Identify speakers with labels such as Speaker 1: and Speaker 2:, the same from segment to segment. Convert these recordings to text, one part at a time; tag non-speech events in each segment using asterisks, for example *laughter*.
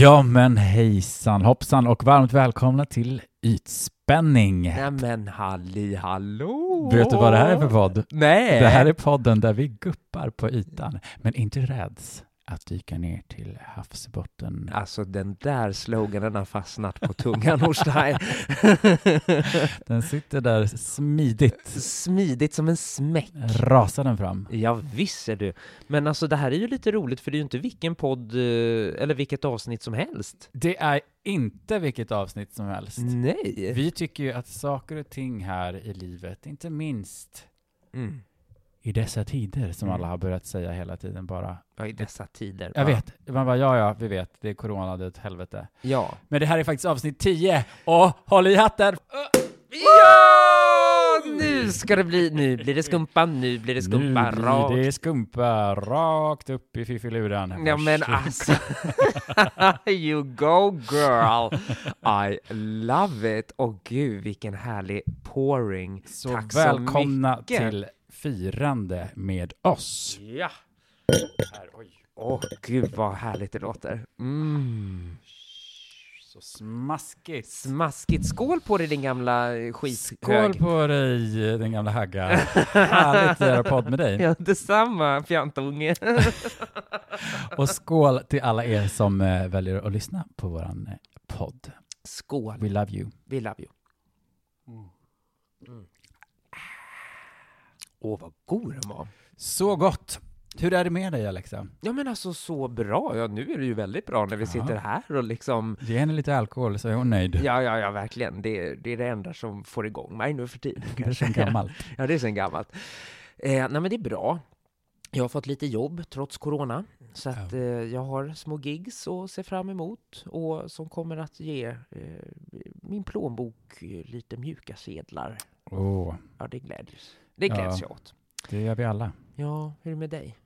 Speaker 1: Ja men hejsan hoppsan och varmt välkomna till Ytspänning.
Speaker 2: Nämen halli hallå!
Speaker 1: Vet du vad det här är för podd?
Speaker 2: Nej!
Speaker 1: Det här är podden där vi guppar på ytan, men inte räds att dyka ner till havsbotten.
Speaker 2: Alltså den där sloganen har fastnat på tungan hos dig. *laughs*
Speaker 1: Den sitter där smidigt,
Speaker 2: Smidigt som en smäck.
Speaker 1: rasar den fram.
Speaker 2: Ja, visst är du. Men alltså det här är ju lite roligt för det är ju inte vilken podd eh, eller vilket avsnitt som helst.
Speaker 1: Det är inte vilket avsnitt som helst.
Speaker 2: Nej!
Speaker 1: Vi tycker ju att saker och ting här i livet, inte minst
Speaker 2: Mm.
Speaker 1: I dessa tider som
Speaker 2: Mm.
Speaker 1: alla har börjat säga hela tiden bara.
Speaker 2: Ja, i dessa tider.
Speaker 1: Jag
Speaker 2: va?
Speaker 1: vet, man bara ja, ja, vi vet, det är corona, det är ett helvete.
Speaker 2: Ja.
Speaker 1: Men det här är faktiskt avsnitt 10 och håll i hatten!
Speaker 2: Ja! Nu ska det bli, nu blir det skumpa, nu blir det skumpa
Speaker 1: nu blir
Speaker 2: rakt.
Speaker 1: det skumpa rakt upp i fiffiluren.
Speaker 2: Ja men alltså, *laughs* you go girl! I love it! Och gud vilken härlig pouring.
Speaker 1: Så
Speaker 2: Tack
Speaker 1: välkomna
Speaker 2: så mycket.
Speaker 1: till firande med oss.
Speaker 2: Ja! Åh gud vad härligt det låter. Mm.
Speaker 1: Så smaskigt.
Speaker 2: Smaskigt. Skål på dig din gamla eh,
Speaker 1: Skål
Speaker 2: skithög.
Speaker 1: på dig, den gamla hagga. *laughs* Härligt att göra podd med dig.
Speaker 2: Ja, detsamma fjantunge. *laughs*
Speaker 1: Och skål till alla er som eh, väljer att lyssna på våran eh, podd.
Speaker 2: Skål.
Speaker 1: We love you.
Speaker 2: We love you. Mm. Åh, vad god den var.
Speaker 1: Så gott! Hur är det med dig Alexa?
Speaker 2: Ja, men alltså så bra. Ja, nu är det ju väldigt bra när vi
Speaker 1: Ja.
Speaker 2: sitter här och liksom...
Speaker 1: Ge henne lite alkohol så är hon nöjd.
Speaker 2: Ja, ja, ja, verkligen. Det, det är det enda som får igång mig nu för tiden.
Speaker 1: Det är sen gammalt. *laughs*
Speaker 2: Ja, det är sen gammalt. Eh, nej, men det är bra. Jag har fått lite jobb trots corona, så att eh, jag har små gigs att se fram emot och som kommer att ge eh, min plånbok lite mjuka sedlar.
Speaker 1: Åh,
Speaker 2: Ja, det glädjes. Det
Speaker 1: Ja.
Speaker 2: gläds jag åt.
Speaker 1: det gör vi alla.
Speaker 2: Ja, hur är det med dig?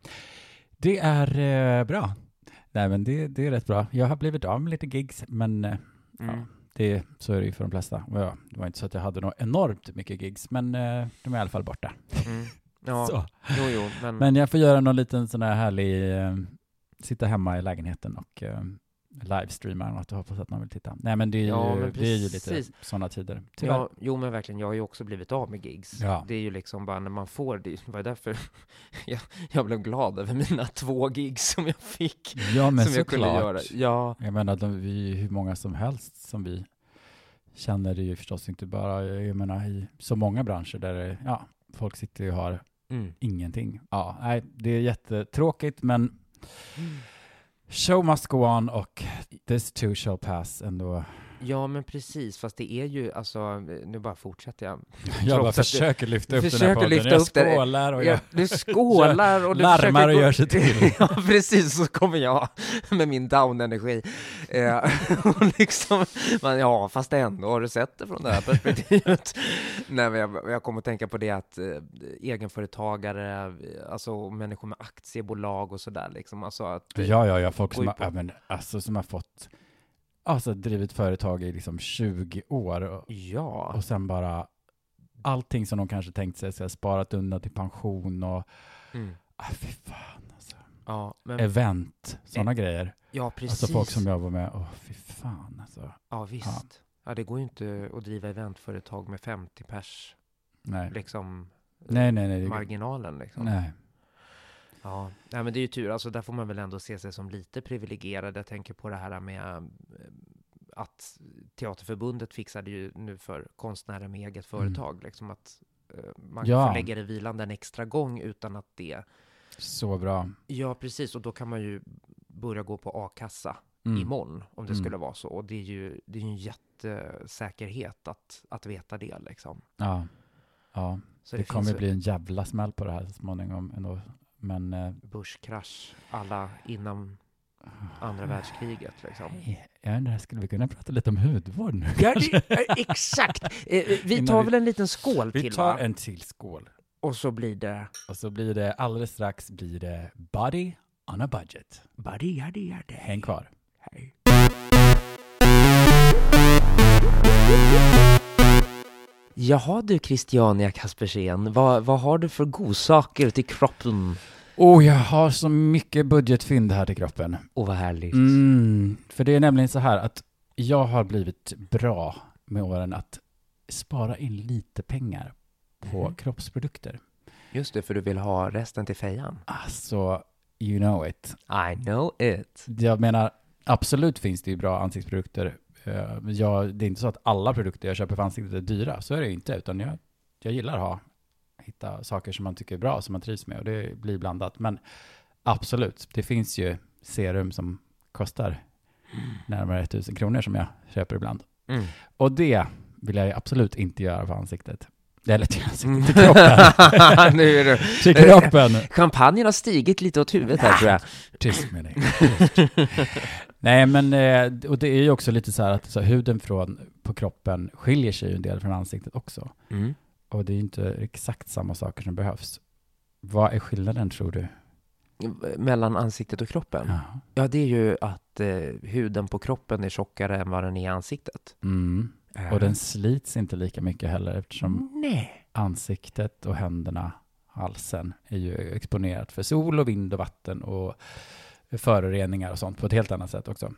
Speaker 1: Det är eh, bra. Nej, men det, det är rätt bra. Jag har blivit av med lite gigs, men eh,
Speaker 2: Mm.
Speaker 1: ja, det, så är det ju för de flesta. Och ja, det var inte så att jag hade något enormt mycket gigs, men eh, de är i alla fall borta.
Speaker 2: Mm. *laughs* Ja,
Speaker 1: Så.
Speaker 2: jo, jo, men...
Speaker 1: Men jag får göra någon liten sån här härlig, eh, sitta hemma i lägenheten och eh, livestreama något och hoppas att någon vill titta. Nej, men det är,
Speaker 2: Ja,
Speaker 1: ju, det är ju lite sådana tider. Tyvärr.
Speaker 2: Ja, jo men verkligen, jag har ju också blivit av med gigs.
Speaker 1: Ja.
Speaker 2: Det är ju liksom bara när man får det, var därför *laughs* jag, jag blev glad över mina två gigs som jag fick.
Speaker 1: Ja, men såklart.
Speaker 2: Ja,
Speaker 1: Jag menar, de, vi är hur många som helst som vi känner det ju förstås inte bara, jag menar i så många branscher där det, ja, folk sitter ju och har
Speaker 2: mm.
Speaker 1: ingenting. Ja, nej, det är jättetråkigt, men show must go on och this too shall pass ändå
Speaker 2: ja men precis, fast det är ju alltså, nu bara fortsätter jag. *laughs*
Speaker 1: Jag bara försöker lyfta upp den här
Speaker 2: försöker
Speaker 1: podden.
Speaker 2: lyfta
Speaker 1: jag
Speaker 2: upp
Speaker 1: skålar och
Speaker 2: Ja,
Speaker 1: jag
Speaker 2: du skålar och *laughs* du
Speaker 1: larmar
Speaker 2: försöker
Speaker 1: och gör sig till. *laughs*
Speaker 2: ja, precis, så kommer jag med min down-energi. Eh, och liksom, men ja, fast ändå, har du sett det från det här perspektivet? Nej, men jag, jag kommer att tänka på det att eh, egenföretagare, alltså människor med aktiebolag och sådär, liksom, alltså att...
Speaker 1: Ja, ja, ja, folk som har, ja, men, alltså, som har fått, alltså drivit företag i liksom 20 år och,
Speaker 2: Ja,
Speaker 1: och sen bara allting som de kanske tänkt sig, så här, sparat undan till pension och,
Speaker 2: mm,
Speaker 1: ah, fy fan alltså.
Speaker 2: ja, men,
Speaker 1: Event, sådana grejer.
Speaker 2: ja, precis.
Speaker 1: Alltså folk som jobbar med, åh fy fan alltså.
Speaker 2: Ja, visst. Ja. det går ju inte att driva eventföretag med 50 pers,
Speaker 1: Nej,
Speaker 2: liksom,
Speaker 1: nej, nej, nej.
Speaker 2: marginalen, liksom.
Speaker 1: nej.
Speaker 2: Ja, nej, men det är ju tur. Alltså, där får man väl ändå se sig som lite privilegierad. Jag tänker på det här med eh, att Teaterförbundet fixade ju nu för konstnärer med eget företag, liksom att eh, man
Speaker 1: Ja.
Speaker 2: får lägga det vilande en extra gång utan att det...
Speaker 1: Så bra.
Speaker 2: Ja, precis. Och då kan man ju börja gå på a-kassa
Speaker 1: Mm.
Speaker 2: imorgon, om det
Speaker 1: Mm.
Speaker 2: skulle vara så. Och det är ju, det är ju en jättesäkerhet att, att veta det, liksom.
Speaker 1: Ja. ja.
Speaker 2: Så
Speaker 1: det,
Speaker 2: det,
Speaker 1: kommer ju bli en jävla smäll på det här så småningom ändå. Men eh,
Speaker 2: börskrasch, alla innan andra världskriget, liksom.
Speaker 1: Jag undrar, skulle vi kunna prata lite om hudvård nu?
Speaker 2: Ja, det, eh, exakt! Eh, Vi *laughs* tar
Speaker 1: vi-
Speaker 2: väl en liten skål
Speaker 1: Vi
Speaker 2: till,
Speaker 1: tar
Speaker 2: va?
Speaker 1: en till skål.
Speaker 2: Och så blir det...
Speaker 1: Och så blir det alldeles strax blir det body on a budget.
Speaker 2: Buddy, yaddy, yaddy.
Speaker 1: Häng kvar.
Speaker 2: Hej. Jaha du Christiania Kaspersen, vad, vad har du för godsaker till kroppen?
Speaker 1: Oh, jag har så mycket budgetfynd här till kroppen.
Speaker 2: Åh vad härligt.
Speaker 1: Mm, för det är nämligen så här att jag har blivit bra med åren att spara in lite pengar på
Speaker 2: Mhm.
Speaker 1: kroppsprodukter.
Speaker 2: Just det, för du vill ha resten till fejan.
Speaker 1: Alltså, you know it.
Speaker 2: I know it.
Speaker 1: Jag menar, absolut finns det ju bra ansiktsprodukter. Eh, Jag, det är inte så att alla produkter jag köper för ansiktet är dyra, så är det ju inte, utan jag, jag gillar att ha, hitta saker som man tycker är bra, som man trivs med, och det blir blandat. Men absolut, det finns ju serum som kostar närmare 1000 kronor som jag köper ibland.
Speaker 2: Mm.
Speaker 1: Och det vill jag absolut inte göra för ansiktet. Eller till ansiktet,
Speaker 2: Mm.
Speaker 1: till kroppen. *laughs*
Speaker 2: nu är det...
Speaker 1: till kroppen. *laughs*
Speaker 2: Champagnen har stigit lite åt huvudet här tror jag.
Speaker 1: Tyst med dig. *laughs* Nej, men eh, och det är ju också lite så här att så huden från, på kroppen skiljer sig ju en del från ansiktet också.
Speaker 2: Mm.
Speaker 1: Och det är ju inte exakt samma saker som behövs. Vad är skillnaden tror du?
Speaker 2: Mellan ansiktet och kroppen?
Speaker 1: Ja.
Speaker 2: Ja, det är ju att eh, huden på kroppen är tjockare än vad den är i ansiktet.
Speaker 1: Mm. Och den slits inte lika mycket heller eftersom
Speaker 2: Nej.
Speaker 1: ansiktet och händerna, halsen, är ju exponerat för sol och vind och vatten och föroreningar och sånt på ett helt annat sätt också.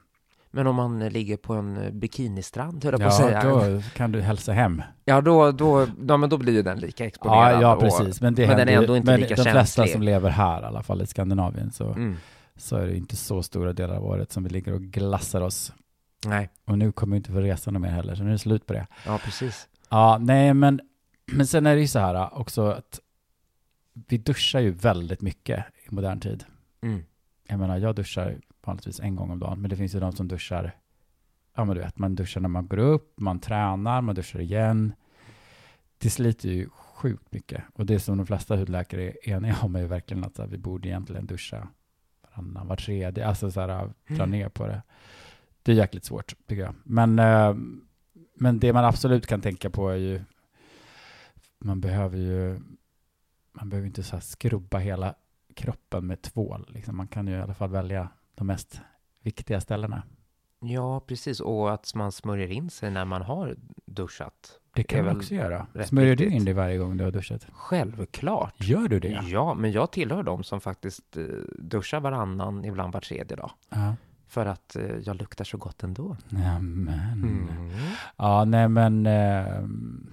Speaker 2: Men om man ligger på en eh, bikinistrand, höll jag på att
Speaker 1: Ja,
Speaker 2: säga.
Speaker 1: då kan du hälsa hem.
Speaker 2: Ja, då, då, ja, men då blir ju den lika exponerad.
Speaker 1: Ja, ja
Speaker 2: och-
Speaker 1: precis. Men, det
Speaker 2: men den är ändå inte
Speaker 1: men
Speaker 2: lika
Speaker 1: de flesta
Speaker 2: känslig.
Speaker 1: som lever här, i alla fall i Skandinavien, så,
Speaker 2: Mm.
Speaker 1: så är det inte så stora delar av året som vi ligger och glassar oss.
Speaker 2: Nej,
Speaker 1: Och nu kommer vi inte få resa något mer heller, så nu är det slut på det.
Speaker 2: ja precis.
Speaker 1: Ja, nej, men, men sen är det ju så här också att vi duschar ju väldigt mycket i modern tid.
Speaker 2: Mm.
Speaker 1: Jag menar, jag duschar vanligtvis en gång om dagen, men det finns ju de som duschar, ja men du vet, man duschar när man går upp, man tränar, man duschar igen. Det sliter ju sjukt mycket. Och det som de flesta hudläkare är eniga om är ju verkligen att här, vi borde egentligen duscha varannan, var tredje, alltså så här, dra
Speaker 2: Mm.
Speaker 1: ner på det. Det är jäkligt svårt, tycker jag. Men, eh, men det man absolut kan tänka på är ju, man behöver ju, man behöver inte så här skrubba hela kroppen med tvål. Liksom. Man kan ju i alla fall välja de mest viktiga ställena.
Speaker 2: Ja, precis. Och att man smörjer in sig när man har duschat.
Speaker 1: Det kan man också göra. Smörjer du in dig varje gång du har duschat?
Speaker 2: Självklart.
Speaker 1: Gör du det?
Speaker 2: Ja, men jag tillhör dem som faktiskt eh, duschar varannan, ibland var tredje dag.
Speaker 1: Ja.
Speaker 2: För att eh, jag luktar så gott ändå.
Speaker 1: Nämen.
Speaker 2: Mm.
Speaker 1: Ja, nej men... ehm,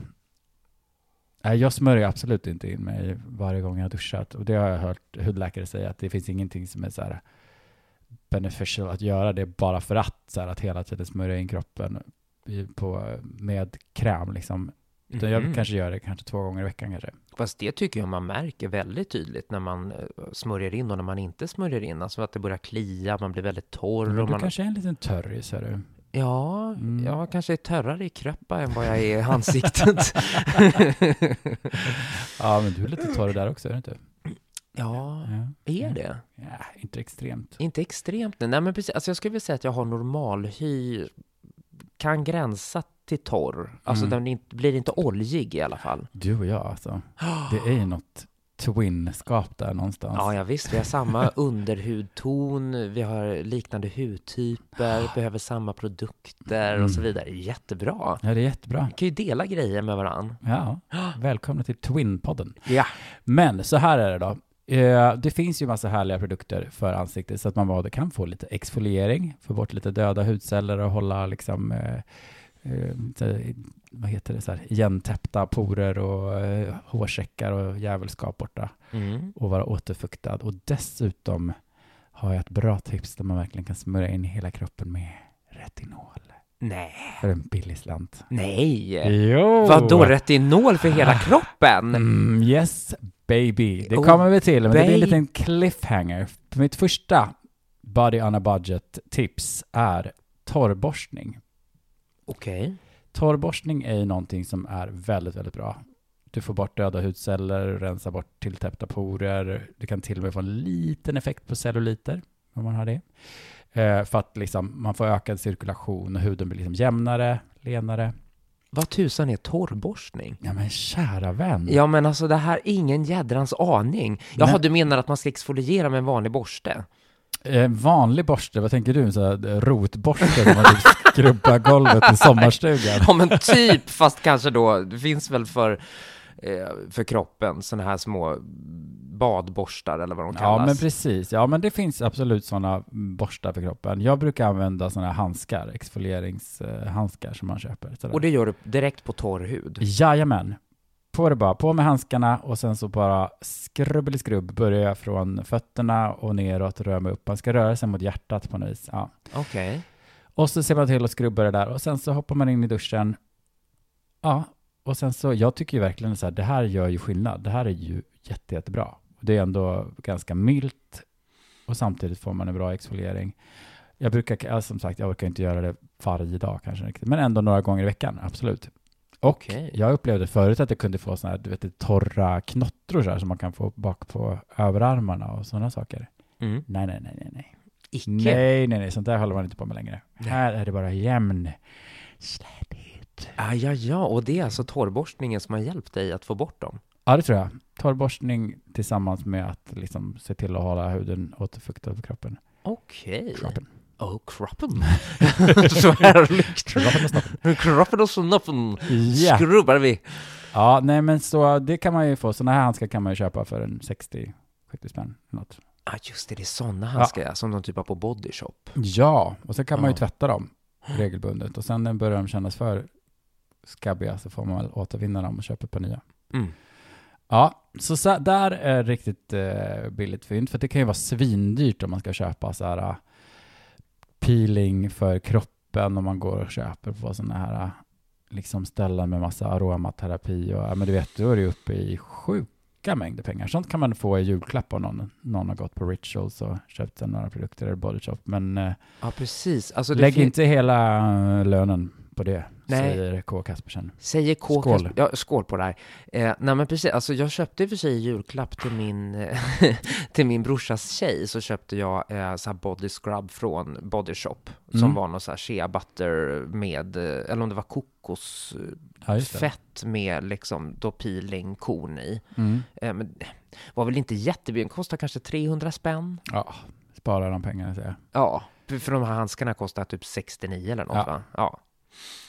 Speaker 1: nej, jag smörjer absolut inte in mig varje gång jag har duschat. Och det har jag hört hudläkare säga, att det finns ingenting som är så här beneficial att göra det bara för att, så här, att hela tiden smörja in kroppen på, med kräm. Liksom. Utan jag
Speaker 2: Mhm.
Speaker 1: kanske gör det kanske två gånger i veckan kanske.
Speaker 2: Fast det tycker jag man märker väldigt tydligt när man eh, smörjer in och när man inte smörjer in. Alltså att det börjar klia, man blir väldigt torr.
Speaker 1: Men du
Speaker 2: man,
Speaker 1: kanske är en liten törris, hör du.
Speaker 2: Ja,
Speaker 1: Mm.
Speaker 2: jag kanske är törrare i kröppa än vad jag är i ansiktet. *laughs*
Speaker 1: Ja, men du är lite torr där också, är du inte?
Speaker 2: Ja,
Speaker 1: Ja.
Speaker 2: är det?
Speaker 1: Ja, inte extremt.
Speaker 2: Inte extremt. Nej, men precis. Alltså jag skulle vilja säga att jag har normalhy, kan gränsa till torr. Alltså
Speaker 1: Mm.
Speaker 2: den blir inte oljig i alla fall.
Speaker 1: Du och jag alltså. Det är ju något twin-skap där någonstans.
Speaker 2: Ja, ja visst, vi har samma *laughs* underhudton, vi har liknande hudtyper, behöver samma produkter och så
Speaker 1: Mm.
Speaker 2: vidare. Jättebra.
Speaker 1: Ja, det är jättebra.
Speaker 2: Vi kan ju dela grejer med varann.
Speaker 1: Ja, *gasps* välkomna till Twin-podden.
Speaker 2: Ja.
Speaker 1: Men så här är det då. Eh, Det finns ju massa härliga produkter för ansiktet så att man både kan få lite exfoliering, få bort lite döda hudceller och hålla liksom, eh, eh, vad heter det, så här, igentäppta porer och eh, hårsäckar och djävulskap borta
Speaker 2: Mm.
Speaker 1: och vara återfuktad. Och dessutom har jag ett bra tips där man verkligen kan smörja in hela kroppen med retinol
Speaker 2: Nej.
Speaker 1: för en billig slant.
Speaker 2: Nej.
Speaker 1: Jo!
Speaker 2: Vadå retinol för hela kroppen?
Speaker 1: Mm, yes, baby. Det
Speaker 2: Oh,
Speaker 1: kommer vi till, men det blir en
Speaker 2: baby.
Speaker 1: liten cliffhanger. Mitt första body on a budget-tips är torrborstning.
Speaker 2: Okej.
Speaker 1: Torrborstning är ju någonting som är väldigt, väldigt bra. Du får bort döda hudceller, rensa bort tilltäppta porer. Du kan till och med få en liten effekt på celluliter om man har det. Eh, för att liksom, man får ökad cirkulation och huden blir liksom jämnare, lenare.
Speaker 2: Vad tusan är torrborstning?
Speaker 1: Ja men kära vän.
Speaker 2: Ja men alltså det här, ingen jädrans aning. Jaha,
Speaker 1: Men-
Speaker 2: du menar att man ska exfoliera med en vanlig borste?
Speaker 1: En vanlig borste, vad tänker du? En sån här rotborste som man skrubbar golvet i sommarstugan? *laughs*
Speaker 2: Ja men typ, fast kanske då, det finns väl för, eh, för kroppen sådana här små badborstar eller vad de kallas.
Speaker 1: Ja, men precis. Ja, men det finns absolut sådana borstar för kroppen. Jag brukar använda sådana här handskar, exfolieringshandskar som man köper. Sådär.
Speaker 2: Och det gör du direkt på torr hud?
Speaker 1: Jajamän. På det bara, på med handskarna och sen så bara skrubb skrubb börjar jag från fötterna och neråt och röra mig upp. Man ska röra sig mot hjärtat på något vis. Ja.
Speaker 2: Okej. Okay.
Speaker 1: Och så ser man till att skrubba det där och sen så hoppar man in i duschen. Ja, och sen så, jag tycker ju verkligen så här, det här gör ju skillnad. Det här är ju jätte, jättebra. Det är ändå ganska milt och samtidigt får man en bra exfoliering. Jag brukar, som sagt, jag orkar inte göra det varje dag kanske riktigt, men ändå några gånger i veckan, absolut. Och okay. jag upplevde förut att jag kunde få sådana här, du vet, torra knottror så här, som man kan få bak på överarmarna och sådana saker. Mm. Nej, nej, nej, nej, nej.
Speaker 2: Icke.
Speaker 1: Nej, nej, nej, sånt där håller man inte på med längre. Nej. Här är det bara jämn släthet.
Speaker 2: Ah, ja, ja, och det är alltså torrborstningen som har hjälpt dig att få bort dem?
Speaker 1: Ja, det tror jag. Torrborstning tillsammans med att liksom se till att hålla huden återfuktad på kroppen.
Speaker 2: Okej. Okay.
Speaker 1: Kroppen.
Speaker 2: Oh, kroppen. *laughs* så härligt.
Speaker 1: Kroppen och snoppen.
Speaker 2: Kroppen och snoppen yeah. skrubbar vi.
Speaker 1: Ja, nej men så det kan man ju få. Sådana här handskar kan man ju köpa för en 60-70 spänn. Något.
Speaker 2: Ah, just det, det är sådana handskar ja. som de typ har på Body Shop.
Speaker 1: Ja, och så kan man ju tvätta dem *gasps* regelbundet. Och sen när börjar de kännas för skabbiga så får man väl återvinna dem och köpa par nya. Mm. Ja, så, så där är riktigt eh, billigt fynd, för det kan ju vara svindyrt om man ska köpa så här uh, peeling för kroppen om man går och köper på sådana här uh, liksom ställen med massa aromaterapi och ja, men du vet, då är det uppe i sjuka mängder pengar. Sånt kan man få i julklapp om någon, någon har gått på Rituals och köpt några produkter eller Body Shop. Men eh,
Speaker 2: ja, precis. Alltså,
Speaker 1: lägg inte hela lönen på det. Nej. Säger K. Kaspersen.
Speaker 2: Säger K. Skål. Kasper, ja, skål på det här. Eh, nej men precis, alltså jag köpte i och för sig julklapp till min, *laughs* till min brorsas tjej, så köpte jag eh, så här body scrub från Body Shop, mm. som var någon så här shea butter med, eh, eller om det var kokosfett ja, med liksom då peeling korn i. Mm. Eh, men var väl inte jättebilligt, kostar kanske 300 spänn.
Speaker 1: Ja, spara de pengarna säger jag.
Speaker 2: Ja, för de här handskarna kostar typ 69 eller något ja. va? Ja.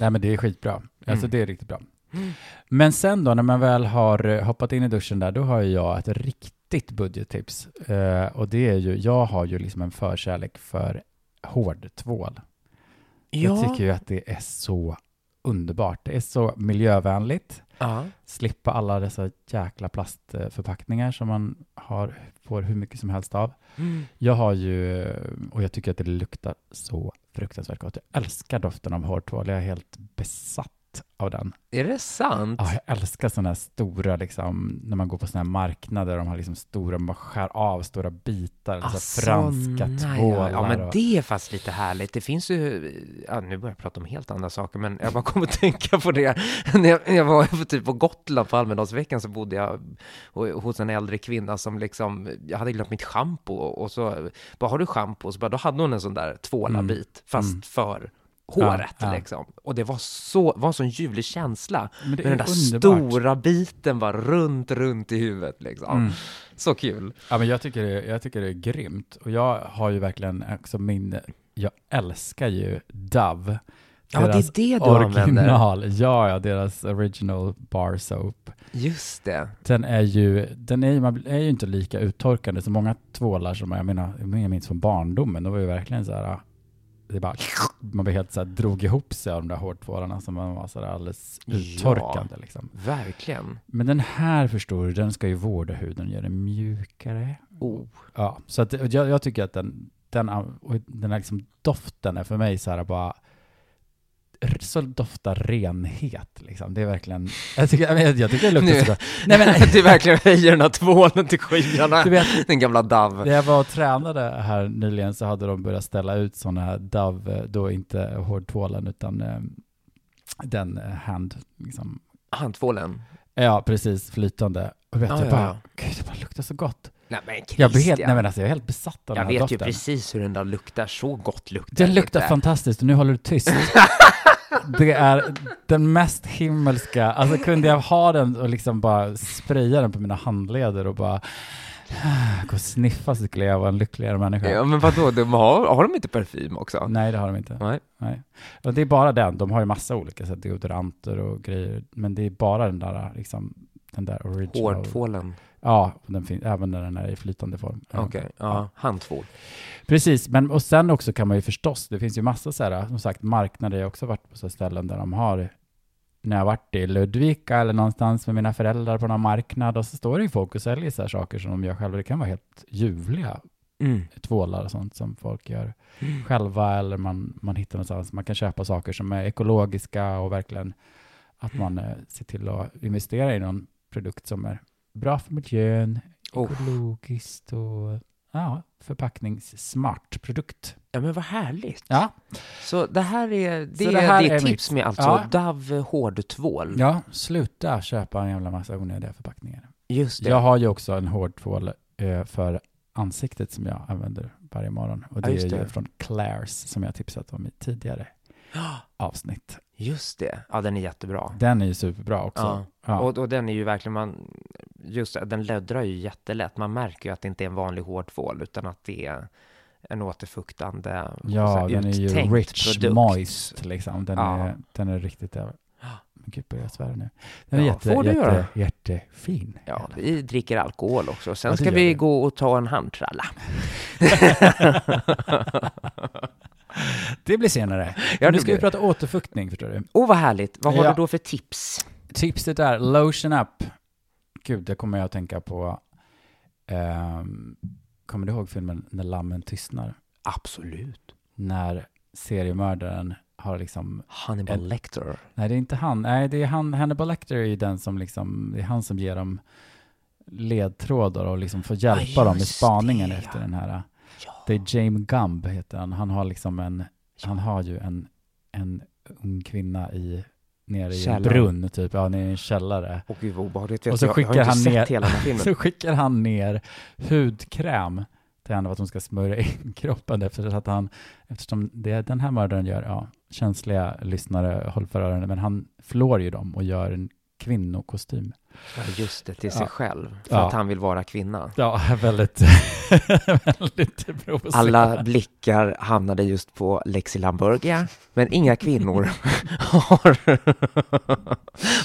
Speaker 1: Nej, men det är skitbra. Alltså, mm. Det är riktigt bra. Mm. Men sen då, när man väl har eh, hoppat in i duschen där, då har jag ett riktigt budgettips. Uh, och det är ju, jag har ju liksom en förkärlek för hårdtvål. Ja. Jag tycker ju att det är så underbart. Det är så miljövänligt. Uh-huh. Slippa alla dessa jäkla plastförpackningar som man har, får hur mycket som helst av. Mm. Jag har ju, och jag tycker att det luktar så fruktansvärt gott. Jag älskar doften av hårtvål. Jag är helt besatt av den.
Speaker 2: Är det sant?
Speaker 1: Ja, jag älskar sådana här stora, liksom, när man går på sådana här marknader, de har liksom stora, man skär av stora bitar, alltså, så franska tvålar.
Speaker 2: Ja, men det är fast lite härligt. Det finns ju, ja, nu börjar jag prata om helt andra saker, men jag bara kommer att *laughs* tänka på det. när jag, jag var typ på Gotland på Almedalsveckan så bodde jag hos en äldre kvinna som liksom, jag hade glömt mitt schampo och så, bara har du schampo? Så bara, då hade hon en sån där tvålabit, mm. fast mm. för håret ja, ja. liksom. Och det var så, var en sån ljuvlig känsla. Men den där underbart. stora biten var runt, runt i huvudet liksom. Mm. Så kul.
Speaker 1: Ja, men jag tycker, det, jag tycker det är grymt. Och jag har ju verkligen också min, jag älskar ju Dove.
Speaker 2: Ja, det är det du
Speaker 1: original,
Speaker 2: använder.
Speaker 1: Ja, ja, deras original bar soap.
Speaker 2: Just det.
Speaker 1: Den är ju, den är, man är ju inte lika uttorkande som många tvålar som jag menar, jag minns från barndomen, de var ju verkligen så här det bara, man blev helt så här, drog ihop sig av de där hårtvålarna som man var så där alldeles uttorkande. Ja, liksom.
Speaker 2: Verkligen.
Speaker 1: Men den här förstår du, den ska ju vårda huden, göra den mjukare.
Speaker 2: Oh.
Speaker 1: Ja, så att, jag, jag tycker att den, den, den här liksom doften är för mig så här bara så doftar renhet. Liksom. Det är verkligen, jag tycker, jag, jag tycker det luktar så gott. *laughs*
Speaker 2: Nej, men, *laughs* du verkligen höjer den här tvålen till skyarna, du vet, den gamla Dove.
Speaker 1: När jag var och tränade här nyligen så hade de börjat ställa ut sådana här Dove, då inte hårdtvålen utan eh, den eh, hand, liksom.
Speaker 2: Handtvålen?
Speaker 1: Ja, precis, flytande. Och vet, ah, jag bara, ja. gud, det bara luktar så gott.
Speaker 2: Nej men
Speaker 1: jag blir helt, nej men alltså jag är helt besatt av
Speaker 2: jag
Speaker 1: den här doften.
Speaker 2: Jag vet ju precis hur den där luktar, så gott luktar
Speaker 1: Den luktar fantastiskt och nu håller du tyst. *laughs* det är den mest himmelska, alltså kunde jag ha den och liksom bara spraya den på mina handleder och bara Gå och sniffa så skulle jag vara en lyckligare människa.
Speaker 2: Ja, men vadå, de har, har de inte parfym också?
Speaker 1: Nej, det har de inte.
Speaker 2: Nej.
Speaker 1: Nej. Och det är bara den. De har ju massa olika så deodoranter och grejer. Men det är bara den där, liksom, den där original.
Speaker 2: Hårtvålen?
Speaker 1: Ja, den finns, även när den är i flytande form.
Speaker 2: Okej, ja. Handtvål.
Speaker 1: Precis, men och sen också kan man ju förstås, det finns ju massa så här, som sagt, marknader. Jag har också varit på så ställen där de har, när jag varit i Ludvika eller någonstans med mina föräldrar på någon marknad och så står det ju folk och säljer så här saker som de gör själva. Det kan vara helt ljuvliga
Speaker 2: Mm.
Speaker 1: tvålar och sånt som folk gör
Speaker 2: Mm.
Speaker 1: själva eller man, man hittar någonstans. Man kan köpa saker som är ekologiska och verkligen att man eh, ser till att investera i någon produkt som är bra för miljön,
Speaker 2: Oh.
Speaker 1: ekologiskt och ja, förpackningssmart produkt.
Speaker 2: Ja, men vad härligt.
Speaker 1: Ja,
Speaker 2: Så det här är, det
Speaker 1: det
Speaker 2: är
Speaker 1: här
Speaker 2: ditt
Speaker 1: är
Speaker 2: tips
Speaker 1: mitt-
Speaker 2: med alltså
Speaker 1: Ja.
Speaker 2: Dove hårdtvål?
Speaker 1: ja, sluta köpa en jävla massa onödiga förpackningar.
Speaker 2: Just det.
Speaker 1: Jag har ju också en hård tvål eh, för ansiktet som jag använder varje morgon och
Speaker 2: Ja,
Speaker 1: det
Speaker 2: just
Speaker 1: är ju
Speaker 2: det.
Speaker 1: från Claire's som jag tipsat om i tidigare avsnitt.
Speaker 2: Just det. Ja, den är jättebra.
Speaker 1: Den är ju superbra också.
Speaker 2: Ja. Och, och den är ju verkligen, man, just det, den löddrar ju jättelätt. Man märker ju att det inte är en vanlig hårdtvål, utan att det är en återfuktande,
Speaker 1: Ja, den är ju rich,
Speaker 2: produkt.
Speaker 1: moist liksom. Den,
Speaker 2: Ja.
Speaker 1: är, den är riktigt över. Men Gud, börjar jag svära nu. Den är
Speaker 2: Ja,
Speaker 1: jätte,
Speaker 2: får
Speaker 1: jätte,
Speaker 2: göra.
Speaker 1: jättefin.
Speaker 2: Ja, vi dricker alkohol också. Sen
Speaker 1: Ja, det
Speaker 2: ska vi
Speaker 1: vi.
Speaker 2: gå och ta en handtralla. *laughs* *laughs* *laughs* *laughs*
Speaker 1: Det blir senare.
Speaker 2: Ja,
Speaker 1: nu ska vi prata återfuktning, förstår du.
Speaker 2: Åh, vad härligt. Vad har
Speaker 1: Ja.
Speaker 2: du då för tips?
Speaker 1: Tipset är lotion up. Gud, det kommer jag att tänka på. ehm, kommer du ihåg filmen När lammen tystnar?
Speaker 2: Absolut.
Speaker 1: När seriemördaren har liksom
Speaker 2: Hannibal
Speaker 1: En-
Speaker 2: Lecter.
Speaker 1: Nej, det är inte han. Nej, det är han. Hannibal Lecter är ju den som liksom, det är han som ger dem ledtrådar och liksom får hjälpa
Speaker 2: Ja,
Speaker 1: dem i spaningen
Speaker 2: det,
Speaker 1: efter
Speaker 2: ja.
Speaker 1: den här. Det är James Gumb heter han. Han har liksom en, han har ju en, en ung kvinna i, nere i en brunn typ, ja, nere i en källare.
Speaker 2: Åh gud vad obehagligt.
Speaker 1: Och så
Speaker 2: jag, jag
Speaker 1: skickar
Speaker 2: har inte
Speaker 1: han ner-. *laughs* Så skickar han ner hudkräm till henne för att hon ska smörja in *laughs* kroppen efter att han, eftersom det den här mördaren gör, ja, känsliga lyssnare, håll för öronen, men han flår ju dem och gör en kvinnokostym.
Speaker 2: Ja, just det, till sig
Speaker 1: Ja.
Speaker 2: själv. För
Speaker 1: Ja.
Speaker 2: att han vill vara kvinna.
Speaker 1: Ja, *laughs* väldigt, väldigt provocerande.
Speaker 2: Alla blickar hamnade just på Lexi Lamburgia, men inga kvinnor *laughs* har,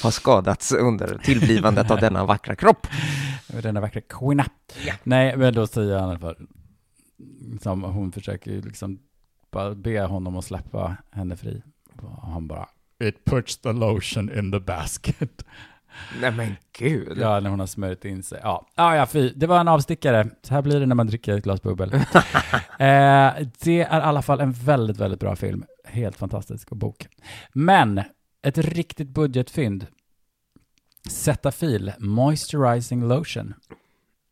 Speaker 2: har skadats under tillblivandet av denna vackra kropp.
Speaker 1: Denna vackra kvinna.
Speaker 2: Ja.
Speaker 1: Nej, men då säger han fall, som hon försöker liksom bara be honom att släppa henne fri. Och han bara, it puts the lotion in the basket. *laughs*
Speaker 2: Nej men gud.
Speaker 1: Ja, när hon har smörjt in sig. Ja, ah, ja fy. Det var en avstickare. Så här blir det när man dricker ett glas bubbel. *laughs* eh, det är i alla fall en väldigt, väldigt bra film. Helt fantastisk bok. Men, ett riktigt budgetfynd. Cetaphil Moisturizing Lotion.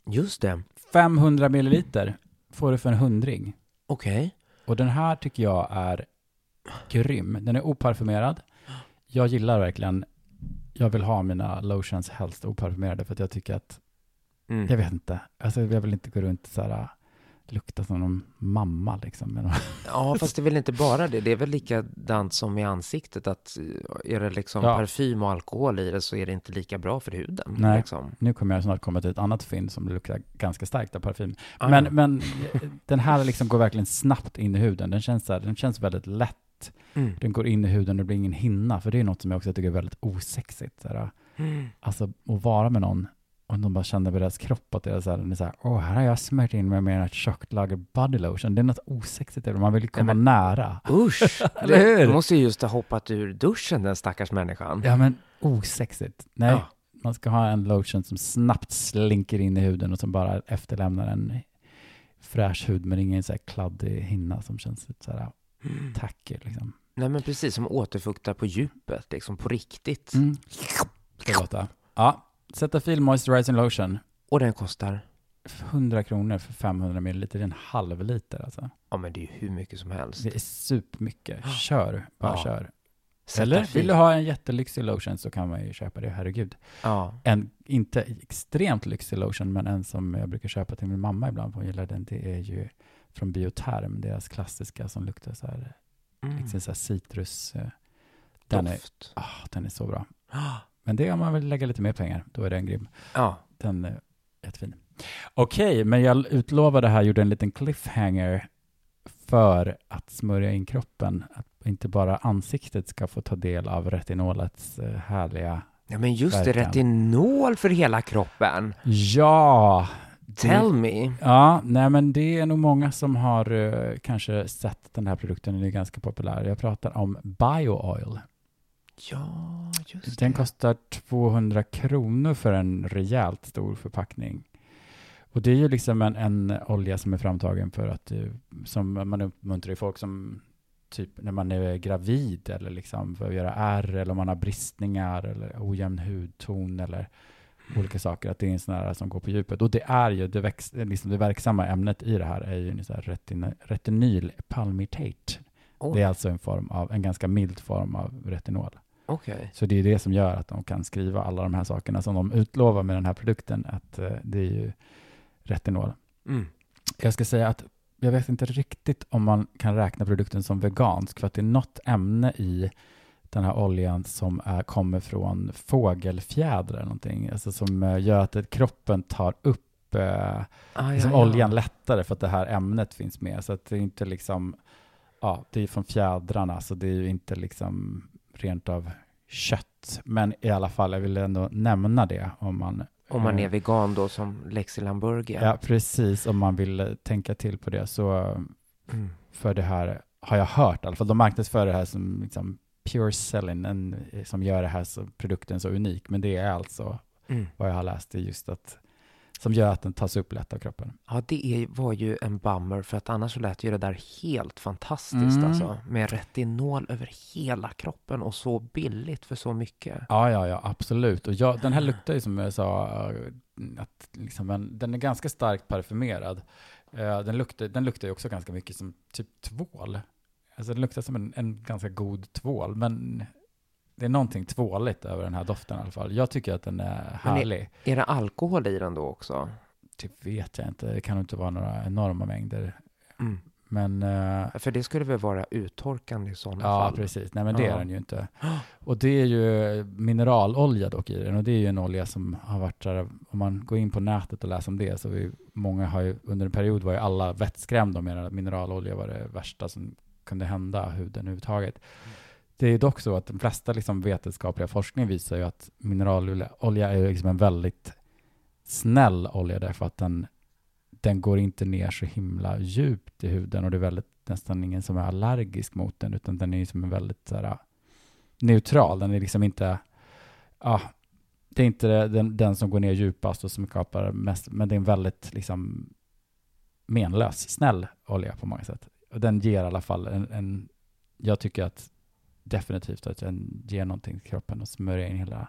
Speaker 2: Just det.
Speaker 1: 500 milliliter får du för en hundring.
Speaker 2: Okej.
Speaker 1: Och den här tycker jag är grym. Den är oparfumerad. Jag gillar verkligen, jag vill ha mina lotions helst oparfumerade för att jag tycker att
Speaker 2: Mm.
Speaker 1: Jag vet inte. Alltså, jag vill inte gå runt så här, lukta som någon mamma liksom. *laughs*
Speaker 2: Ja, fast det är väl inte bara det. Det är väl likadant som i ansiktet, att eh, är det liksom
Speaker 1: Ja.
Speaker 2: parfym och alkohol i det så är det inte lika bra för huden.
Speaker 1: Nej.
Speaker 2: Liksom.
Speaker 1: Nu kommer jag snart komma till ett annat fynd som luktar ganska starkt av parfym.
Speaker 2: Ah,
Speaker 1: Men, men eh, den här liksom går verkligen snabbt in i huden. Den känns, så här, den känns väldigt lätt.
Speaker 2: Mm.
Speaker 1: Den går in i huden och det blir ingen hinna. För det är något som jag också tycker är väldigt osexigt.
Speaker 2: Mm.
Speaker 1: alltså att vara med någon och de bara känner på deras kropp att det är så här, åh, här har jag smört in mig med ett tjockt lager body lotion. Det är något osexigt över. Man vill komma
Speaker 2: men-
Speaker 1: nära.
Speaker 2: Usch! *laughs*
Speaker 1: Eller hur?
Speaker 2: Det måste ju just ha hoppat ur duschen, den stackars människan.
Speaker 1: Ja, men osexigt. Nej,
Speaker 2: Ja.
Speaker 1: man ska ha en lotion som snabbt slinker in i huden och som bara efterlämnar en fräsch hud, men ingen så här kladdig hinna som känns lite så här
Speaker 2: Mm.
Speaker 1: tacky liksom.
Speaker 2: Nej, men precis som återfuktar på djupet, liksom på riktigt.
Speaker 1: Mm. Ska låta. Ja, Cetaphil Moisturizing Lotion.
Speaker 2: Och den kostar?
Speaker 1: 100 kronor för 500 milliliter, det är en halv liter alltså.
Speaker 2: Ja, men det är ju hur mycket som helst.
Speaker 1: Det är supermycket. Kör, bara
Speaker 2: Ja.
Speaker 1: kör. Eller vill du ha en jättelyxig lotion så kan man ju köpa det, herregud.
Speaker 2: Ja.
Speaker 1: En inte extremt lyxig lotion, men en som jag brukar köpa till min mamma ibland, för hon gillar den, det är ju från Bioterm, deras klassiska som luktar så här,
Speaker 2: Mm.
Speaker 1: liksom så här citrus. eh, Den är, ah, den är så bra.
Speaker 2: Ah.
Speaker 1: Men det om man vill lägga lite mer pengar, då är den grym.
Speaker 2: Ja.
Speaker 1: Den är jättefin. Okej, men jag utlovade här, gjorde en liten cliffhanger för att smörja in kroppen. Att inte bara ansiktet ska få ta del av retinolets eh, härliga...
Speaker 2: Ja, men just det, retinol för hela kroppen.
Speaker 1: Ja!
Speaker 2: Tell me.
Speaker 1: Ja, nej men det är nog många som har eh, kanske sett den här produkten, den är ganska populär. Jag pratar om BioOil.
Speaker 2: Ja, just
Speaker 1: Den
Speaker 2: det.
Speaker 1: kostar 200 kronor för en rejält stor förpackning. Och det är ju liksom en, en olja som är framtagen för att, eh, som man uppmuntrar folk som typ när man är gravid eller liksom för att göra ärr eller om man har bristningar eller ojämn hudton eller olika saker, att det är en sån här som går på djupet. Och det är ju, det, väx, liksom det verksamma ämnet i det här är ju retin, retinol palmitate.
Speaker 2: Oj,
Speaker 1: Det är alltså en form av, en ganska mild form av retinol.
Speaker 2: Okej.
Speaker 1: Så det är det som gör att de kan skriva alla de här sakerna som de utlovar med den här produkten, att eh, det är ju retinol.
Speaker 2: Mm.
Speaker 1: Jag ska säga att jag vet inte riktigt om man kan räkna produkten som vegansk, för att det är något ämne i den här oljan som är, kommer från fågelfjädrar eller någonting, alltså som eh, gör att kroppen tar upp eh,
Speaker 2: Ah,
Speaker 1: liksom
Speaker 2: ja, ja.
Speaker 1: oljan lättare för att det här ämnet finns med. Så att det är inte liksom, ja, det är från fjädrarna, så det är ju inte liksom rent av kött. Men i alla fall, jag vill ändå nämna det om man
Speaker 2: Om man är
Speaker 1: eh,
Speaker 2: vegan då, som Lexi Lamburgia.
Speaker 1: Ja, precis. Om man vill eh, tänka till på det. Så
Speaker 2: Mm.
Speaker 1: för det här har jag hört i alla fall. De marknadsför det här som liksom pure selling, eh, som gör det här så, produkten så unik. Men det är alltså
Speaker 2: Mm.
Speaker 1: vad jag har läst, är just att som gör att den tas upp lätt av kroppen.
Speaker 2: Ja, det är, var ju en bummer, för att annars så lät ju det där helt fantastiskt
Speaker 1: Mm.
Speaker 2: alltså. Med retinol över hela kroppen och så billigt för så mycket.
Speaker 1: Ja, ja, ja, absolut. Och jag, den här luktar ju som jag sa, eh, att liksom en, den är ganska starkt parfymerad. Eh, Den luktar, den luktar ju också ganska mycket som typ tvål. Alltså den luktar som en, en ganska god tvål, men det är någonting tvåligt över den här doften i alla fall. Jag tycker att den är
Speaker 2: Men är-
Speaker 1: härlig.
Speaker 2: Är det alkohol i den då också?
Speaker 1: Det vet jag inte, det kan inte vara några enorma mängder.
Speaker 2: Mm.
Speaker 1: Men eh,
Speaker 2: För det skulle väl vara uttorkande i sådana
Speaker 1: Ja,
Speaker 2: fall?
Speaker 1: precis. Nej, men det
Speaker 2: Ja.
Speaker 1: är den ju inte. *gasps* Och det är ju mineralolja dock i den. Och det är ju en olja som har varit här, om man går in på nätet och läser om det, så vi, många har ju, under en period var ju alla vettskrämda med att mineralolja var det värsta som kunde hända huden överhuvudtaget. Det är dock så att de flesta liksom vetenskapliga forskning visar ju att mineralolja olja är liksom en väldigt snäll olja därför att den, den går inte ner så himla djupt i huden och det är väldigt, nästan ingen som är allergisk mot den utan den är som en väldigt så här, neutral. Den är liksom inte, ja, det är inte den, den som går ner djupast och som skapar mest, men det är en väldigt liksom menlös, snäll olja på många sätt. Den ger i alla fall en, en jag tycker att definitivt att den ger någonting till kroppen och smörja in hela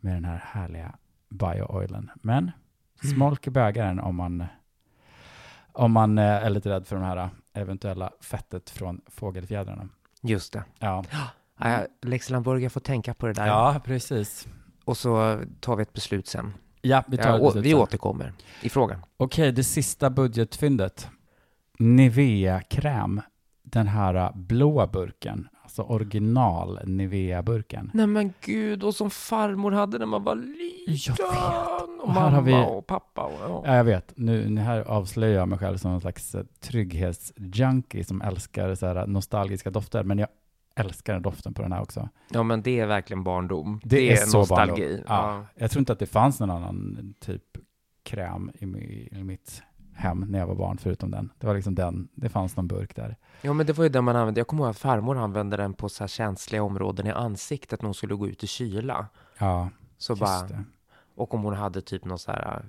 Speaker 1: med den här härliga bio-oilen. Men smolk i bägaren om man om man eh, är lite rädd för de här eventuella fettet från fågelfjädrarna.
Speaker 2: Just det.
Speaker 1: Ja,
Speaker 2: Ja, Lexi Lamburgia får tänka på det där.
Speaker 1: ja precis.
Speaker 2: Och så tar vi ett beslut sen.
Speaker 1: Ja, vi tar
Speaker 2: Ja,
Speaker 1: ett beslut
Speaker 2: vi
Speaker 1: sen.
Speaker 2: återkommer i frågan.
Speaker 1: Okej, det sista budgetfyndet. Nivea-kräm. Den här blåa burken. Alltså original Nivea-burken.
Speaker 2: Nej men gud, och som farmor hade när man var liten.
Speaker 1: Jag vet.
Speaker 2: Och
Speaker 1: Och här
Speaker 2: mamma
Speaker 1: har vi-
Speaker 2: och pappa. Och, ja.
Speaker 1: Ja, jag vet. Nu, nu här avslöjar jag mig själv som en slags eh, trygghetsjunkie som älskar så här nostalgiska dofter. Men jag älskar den doften på den här också.
Speaker 2: ja, men det är verkligen barndom.
Speaker 1: Det, är, så
Speaker 2: nostalgi.
Speaker 1: barndom. Ja. Jag tror inte att det fanns någon annan typ kräm i, i mitt hem när jag var barn förutom den. Det var liksom den. Det fanns någon burk där.
Speaker 2: Ja, men det var ju den man använde. Jag kommer ihåg att farmor använde den på så här känsliga områden i ansiktet när hon skulle gå ut i kyla.
Speaker 1: Ja,
Speaker 2: Så
Speaker 1: just
Speaker 2: bara,
Speaker 1: det.
Speaker 2: och om hon hade typ någon så här äh,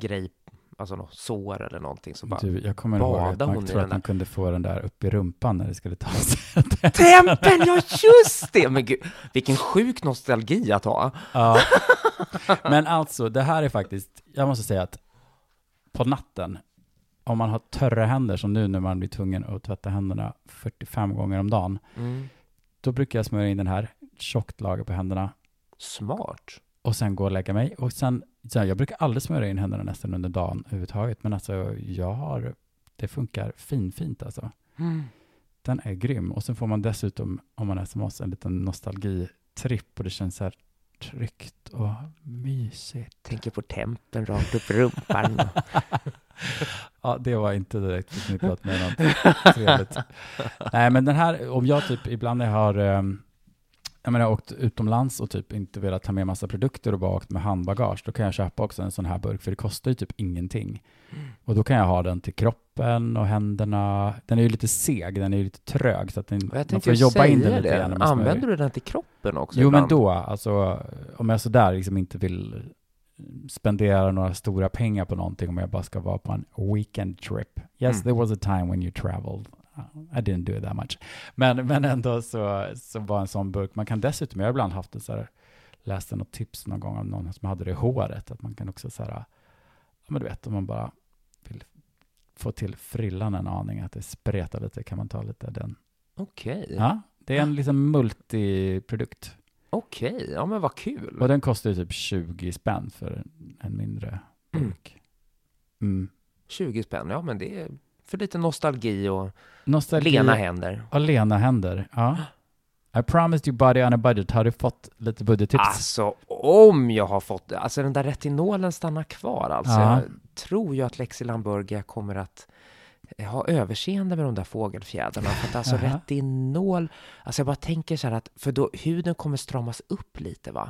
Speaker 2: grej, alltså något sår eller någonting så bara
Speaker 1: Du, jag kommer ihåg att man tror att man kunde få den där upp i rumpan när det skulle ta sig.
Speaker 2: Tempen, ja just det! Men gud, vilken sjuk nostalgi att ha.
Speaker 1: Ja. Men alltså, det här är faktiskt, jag måste säga att på natten, om man har törra händer som nu när man blir tvungen att tvätta händerna 45 gånger om dagen,
Speaker 2: Mm.
Speaker 1: då brukar jag smörja in den här, tjockt lager på händerna
Speaker 2: Smart.
Speaker 1: och sen gå och lägga mig. Och sen, sen, jag brukar aldrig smörja in händerna nästan under dagen överhuvudtaget, men alltså jag har, det funkar finfint alltså.
Speaker 2: Mm.
Speaker 1: Den är grym. Och sen får man dessutom, om man är som oss, en liten nostalgitripp och det känns så här tryggt och mysigt.
Speaker 2: Tänker på tempen rakt upp rumpan. *laughs*
Speaker 1: Ja, det var inte direkt förknippat med något trevligt. Nej, men den här, om jag typ ibland jag har um, jag menar, åkt utomlands och typ inte velat ta med massa produkter och bara åkt med handbagage, då kan jag köpa också en sån här burk, för det kostar ju typ ingenting. Och då kan jag ha den till kroppen och händerna. Den är ju lite seg, den är ju lite trög, så att den,
Speaker 2: jag
Speaker 1: man får jobba in den lite
Speaker 2: det.
Speaker 1: grann.
Speaker 2: Använder du den till kroppen också
Speaker 1: Jo, men
Speaker 2: ibland?
Speaker 1: då, alltså om jag sådär liksom inte vill spendera några stora pengar på någonting, om jag bara ska vara på en weekend trip. Yes,
Speaker 2: Mm.
Speaker 1: there was a time when you traveled. I didn't do it that much. Men, men ändå så, så var en sån burk, man kan dessutom, jag har ibland haft det så här, läste något tips någon gång om någon som hade det i håret, att man kan också så här, ja men du vet, om man bara vill få till frillan en aning, att det spretar lite, kan man ta lite den.
Speaker 2: Okej,
Speaker 1: Ja, det är en liksom multiprodukt.
Speaker 2: okej, ja men vad kul.
Speaker 1: Och den kostar ju typ 20 spänn för en, mindre burk. Mm.
Speaker 2: 20 spänn, ja men det är för lite nostalgi och
Speaker 1: Nostalgi
Speaker 2: lena händer.
Speaker 1: och lena händer. Ja. I promised you body on a budget. Har du fått lite budgettips?
Speaker 2: Alltså, om jag har fått det. Alltså den där retinolen stannar kvar alltså.
Speaker 1: Ja.
Speaker 2: Jag tror ju att Lexiland Burger kommer att eh, ha överseende med de där fågelfjädrarna. För att alltså
Speaker 1: Jaha.
Speaker 2: retinol, alltså jag bara tänker så här att, för då huden kommer stramas upp lite va?